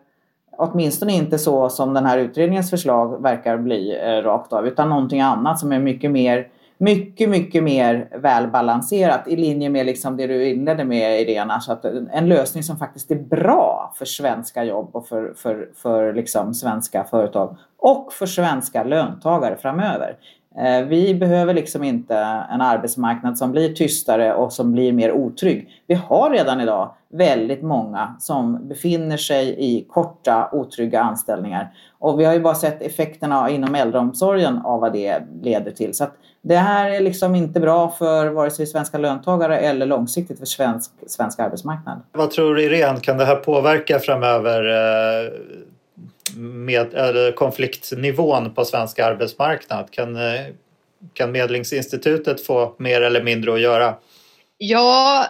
åtminstone inte så som den här utredningens förslag verkar bli eh, rakt av utan någonting annat som är mycket mer mycket, mycket mer välbalanserat i linje med liksom det du inledde med Irena. Så att en lösning som faktiskt är bra för svenska jobb och för, för, för liksom svenska företag och för svenska löntagare framöver. Eh, vi behöver liksom inte en arbetsmarknad som blir tystare och som blir mer otrygg. Vi har redan idag väldigt många som befinner sig i korta otrygga anställningar. Och vi har ju bara sett effekterna inom äldreomsorgen av vad det leder till. Så det här är liksom inte bra för vare sig svenska löntagare eller långsiktigt för svensk, svensk arbetsmarknad. Vad tror du Irene, kan det här påverka framöver eh, med, eller konfliktnivån på svensk arbetsmarknad? Kan, eh, kan Medlingsinstitutet få mer eller mindre att göra? Ja,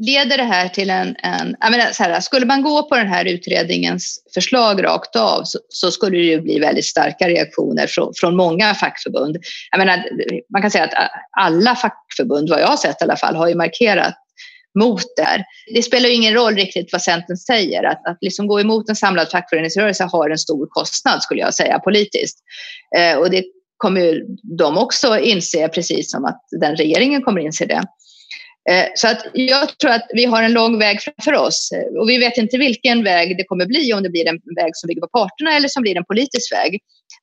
leder det här till en... en jag menar, så här, skulle man gå på den här utredningens förslag rakt av så, så skulle det ju bli väldigt starka reaktioner från, från många fackförbund. Jag menar, man kan säga att alla fackförbund, vad jag har sett i alla fall, har ju markerat mot där. Det spelar ju ingen roll riktigt vad Centern säger. Att, att liksom gå emot en samlad fackföreningsrörelse har en stor kostnad skulle jag säga politiskt. Eh, och det kommer ju de också inse precis som att den regeringen kommer inse det. Eh, så att jag tror att vi har en lång väg framför oss eh, och vi vet inte vilken väg det kommer bli, om det blir en väg som ligger på parterna eller som blir en politisk väg.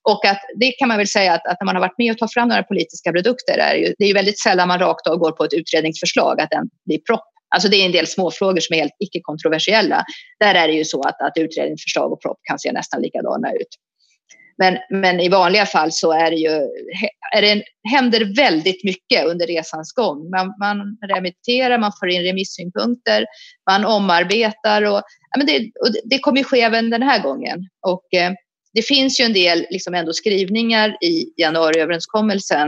Och att det kan man väl säga att, att när man har varit med och tagit fram några politiska produkter är ju, det är ju väldigt sällan man rakt av går på ett utredningsförslag, att den blir propp. Alltså det är en del småfrågor som är helt icke-kontroversiella. Där är det ju så att, att utredningsförslag och propp kan se nästan likadana ut. Men, men i vanliga fall så är det ju, är det, händer väldigt mycket under resans gång. Man, man remitterar, man får in remissynpunkter, man omarbetar och, ja, men det, och det kommer ske även den här gången. Och, eh, det finns ju en del liksom ändå skrivningar i januariöverenskommelsen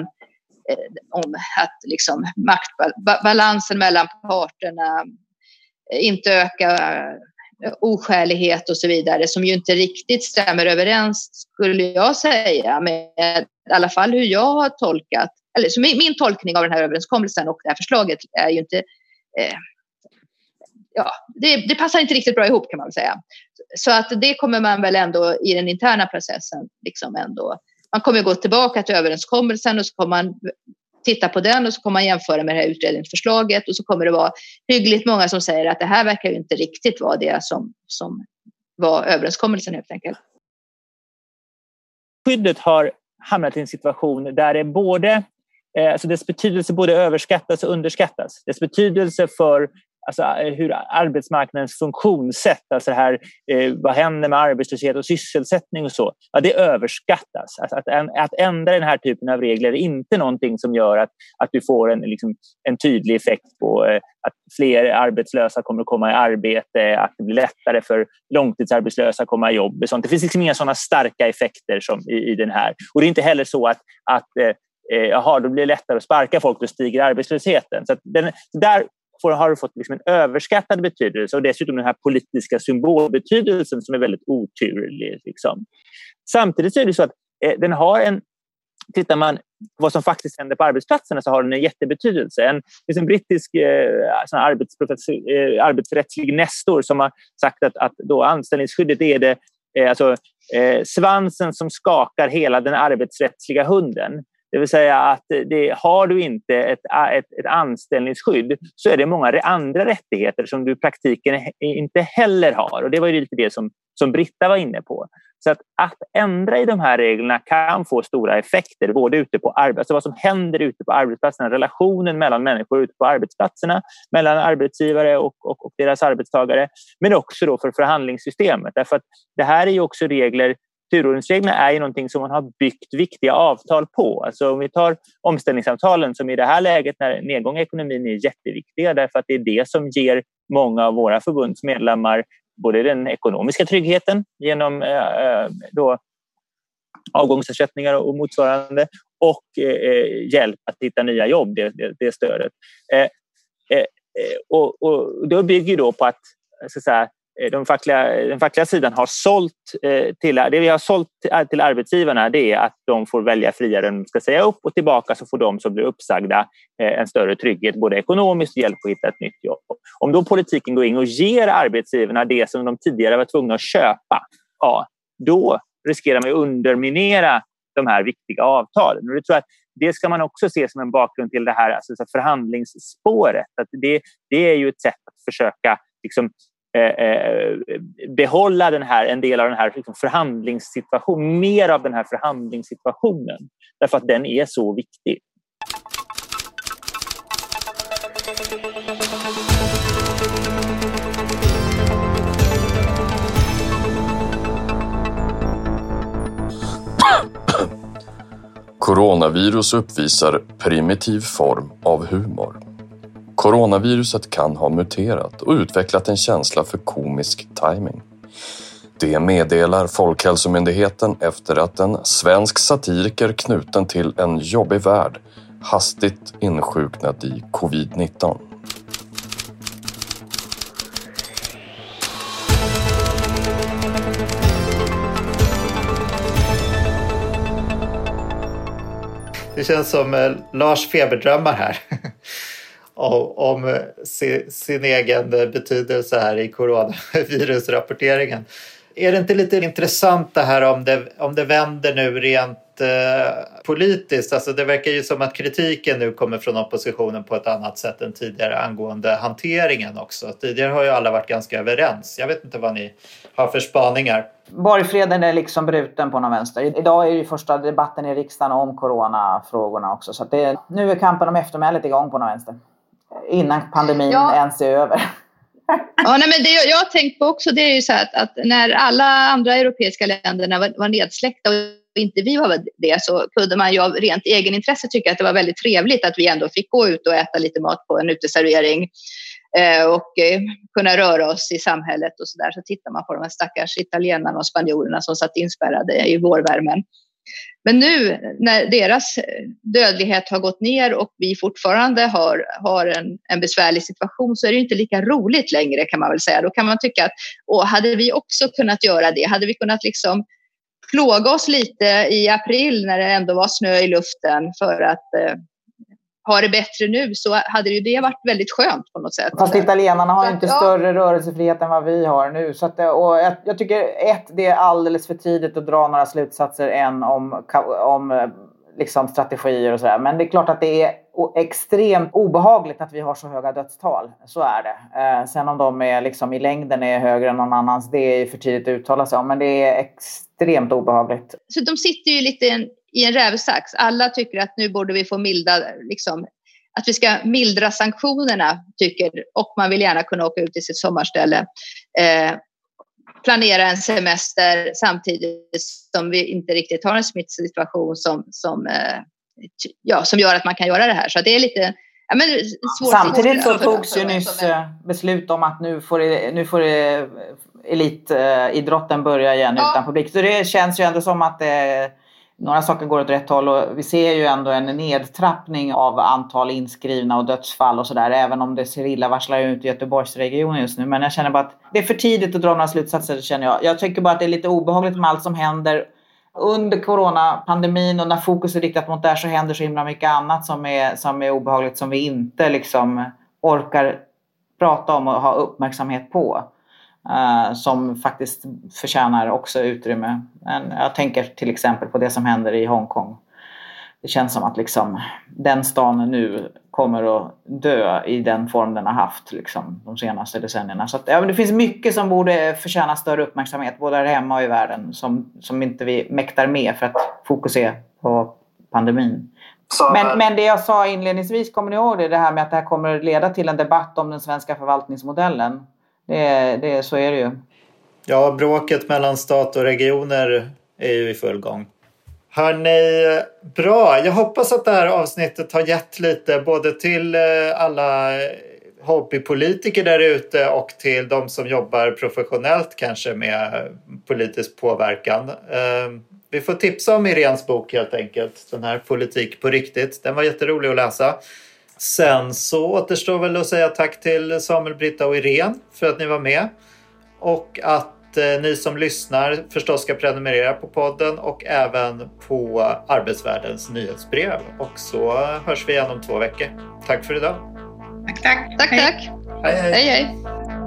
eh, om att liksom maktbalansen mellan parterna eh, inte öka oskälighet och så vidare som ju inte riktigt stämmer överens skulle jag säga med i alla fall hur jag har tolkat, eller så min, min tolkning av den här överenskommelsen och det här förslaget är ju inte eh, ja, det, det, passar inte riktigt bra ihop kan man väl säga. Så att det kommer man väl ändå i den interna processen liksom ändå man kommer gå tillbaka till överenskommelsen och så kommer man titta på den och så kommer man jämföra med det här utredningsförslaget och så kommer det vara hyggligt många som säger att det här verkar ju inte riktigt vara det som, som var överenskommelsen helt enkelt. Skyddet har hamnat i en situation där det både eh, Alltså dess betydelse både överskattas och underskattas. Dess betydelse för alltså, eh, hur arbetsmarknadens funktionssätt, alltså det här, eh, vad händer med arbetslöshet och sysselsättning och så, ja, det överskattas. Alltså, att, att ändra den här typen av regler är inte någonting som gör att, att du får en, liksom, en tydlig effekt på eh, att fler arbetslösa kommer att komma i arbete, att det blir lättare för långtidsarbetslösa att komma i jobb. Sånt. Det finns liksom inga sådana starka effekter som i, i den här. Och det är inte heller så att, att eh, eh jaha, då blir det lättare att sparka folk, då stiger arbetslösheten. Så den, där får, har fått liksom en överskattad betydelse och dessutom den här politiska symbolbetydelsen som är väldigt oturlig. Liksom. Samtidigt så är det så att eh, den har en Tittar man på vad som faktiskt händer på arbetsplatserna så har den en jättebetydelse. En, en brittisk eh, eh, arbetsrättslig nestor som har sagt att, att då anställningsskyddet är det, eh, alltså, eh, svansen som skakar hela den arbetsrättsliga hunden. Det vill säga att det, har du inte ett, ett, ett anställningsskydd så är det många andra rättigheter som du i praktiken inte heller har. Och Det var ju lite det som, som Britta var inne på. Så att, att ändra i de här reglerna kan få stora effekter, både ute på arbets alltså vad som händer ute på arbetsplatserna, relationen mellan människor ute på arbetsplatserna, mellan arbetsgivare och, och, och deras arbetstagare, men också då för förhandlingssystemet. Därför att det här är ju också regler turordningsreglerna är ju någonting som man har byggt viktiga avtal på. Alltså om vi tar omställningsavtalen som i det här läget när nedgång i ekonomin är jätteviktiga därför att det är det som ger många av våra förbundsmedlemmar både den ekonomiska tryggheten genom eh, eh då avgångsersättningar och motsvarande och eh, eh, hjälp att hitta nya jobb, det, det, det stödet. Eh, eh, eh och, och då bygger då på att så att säga, Eh, de fackliga, den fackliga sidan har sålt eh, till, det vi har sålt till arbetsgivarna det är att de får välja friare än de ska säga upp och tillbaka så får de som blir uppsagda eh, en större trygghet både ekonomiskt och hjälp att hitta ett nytt jobb. Om då politiken går in och ger arbetsgivarna det som de tidigare var tvungna att köpa, ja, då riskerar man att underminera de här viktiga avtalen. Och det, tror jag det ska man också se som en bakgrund till det här alltså förhandlingsspåret. Att det, det är ju ett sätt att försöka liksom, Eh, eh, behålla den här, en del av den här liksom förhandlingssituationen, mer av den här förhandlingssituationen. Därför att den är så viktig. Coronavirus uppvisar primitiv form av humor. Coronaviruset kan ha muterat och utvecklat en känsla för komisk timing. Det meddelar Folkhälsomyndigheten efter att en svensk satiriker knuten till en jobbig värld hastigt insjuknat i covid-19. Det känns som eh, Lars feberdrömmar här. *laughs* om eh, sin, sin egen eh, betydelse här i coronavirusrapporteringen. Är det inte lite intressant det här om det, om det vänder nu rent eh, politiskt? Alltså det verkar ju som att kritiken nu kommer från oppositionen på ett annat sätt än tidigare angående hanteringen också. Tidigare har ju alla varit ganska överens. Jag vet inte vad ni har för spaningar. Borgfreden är liksom bruten på någon vänster. Idag är ju första debatten i riksdagen om coronafrågorna också. Så det, nu är kampen om eftermälet igång på någon vänster. Innan pandemin ja. ens är över. *laughs* Ja, nej, men det jag, har tänkt på också det är ju så att, att när alla andra europeiska länderna var, var nedsläckta och inte vi var det så kunde man ju av rent egenintresse tycka att det var väldigt trevligt att vi ändå fick gå ut och äta lite mat på en uteservering eh, och eh, kunna röra oss i samhället och så där. Så tittar man på de här stackars italienarna och spanjorerna som satt inspärrade i vårvärmen. Men nu när deras eh, dödlighet har gått ner och vi fortfarande har, har en, en besvärlig situation så är det inte lika roligt längre kan man väl säga. Då kan man tycka att åh, hade vi också kunnat göra det? Hade vi kunnat liksom plåga oss lite i april när det ändå var snö i luften för att eh, ha det bättre nu så hade ju det varit väldigt skönt på något sätt. Fast italienarna har inte ja. större rörelsefrihet än vad vi har nu. Så att, och jag, jag, tycker ett, det är alldeles för tidigt att dra några slutsatser än om, om liksom strategier och sådär. Men det är klart att det är extremt obehagligt att vi har så höga dödstal. Så är det. Eh, sen om de är liksom i längden är högre än någon annans, det är för tidigt att uttala sig om. Men det är extremt obehagligt. Så de sitter ju lite i en rävsax. Alla tycker att nu borde vi få milda, liksom, att vi ska mildra sanktionerna, tycker, och man vill gärna kunna åka ut till sitt sommarställe. Eh, planera en semester samtidigt som vi inte riktigt har en smittsituation som, som, eh, ja, som gör att man kan göra det här. Så det är lite Ja, men Samtidigt så togs ju nyss eh, beslut om att nu får, nu får det elitidrotten börja igen ja. utan publik. Så det känns ju ändå som att det några saker går åt rätt håll och vi ser ju ändå en nedtrappning av antal inskrivna och dödsfall och sådär. Även om det ser illavarslande ut i Göteborgsregionen just nu. Men jag känner bara att det är för tidigt att dra några slutsatser känner jag. Jag tycker bara att det är lite obehagligt med allt som händer under coronapandemin och när fokus är riktat mot det här så händer så himla mycket annat som är, som är obehagligt som vi inte liksom orkar prata om och ha uppmärksamhet på. Uh, som faktiskt förtjänar också utrymme. Men jag tänker till exempel på det som händer i Hongkong. Det känns som att liksom, den stan nu kommer att dö i den form den har haft liksom, de senaste decennierna. Så att, ja, men det finns mycket som borde förtjäna större uppmärksamhet både här hemma och i världen som, som inte vi mäktar med för att fokusera på pandemin. Men, men det jag sa inledningsvis, kommer ni ihåg det? Det här med att det här kommer leda till en debatt om den svenska förvaltningsmodellen. Det, det, så är det ju. Ja, bråket mellan stat och regioner är ju i full gång. Hörni, bra. Jag hoppas att det här avsnittet har gett lite både till eh, alla hobbypolitiker där ute och till de som jobbar professionellt kanske med politisk påverkan. Eh, vi får tipsa om Irens bok helt enkelt. Den här Politik på riktigt. Den var jätterolig att läsa. Sen så återstår väl att säga tack till Samuel, Britta och Irene för att ni var med. Och att eh, ni som lyssnar förstås ska prenumerera på podden och även på Arbetsvärldens nyhetsbrev. Och så hörs vi igen om två veckor. Tack för idag. Tack, tack. tack, tack. Hej, hej. hej, hej.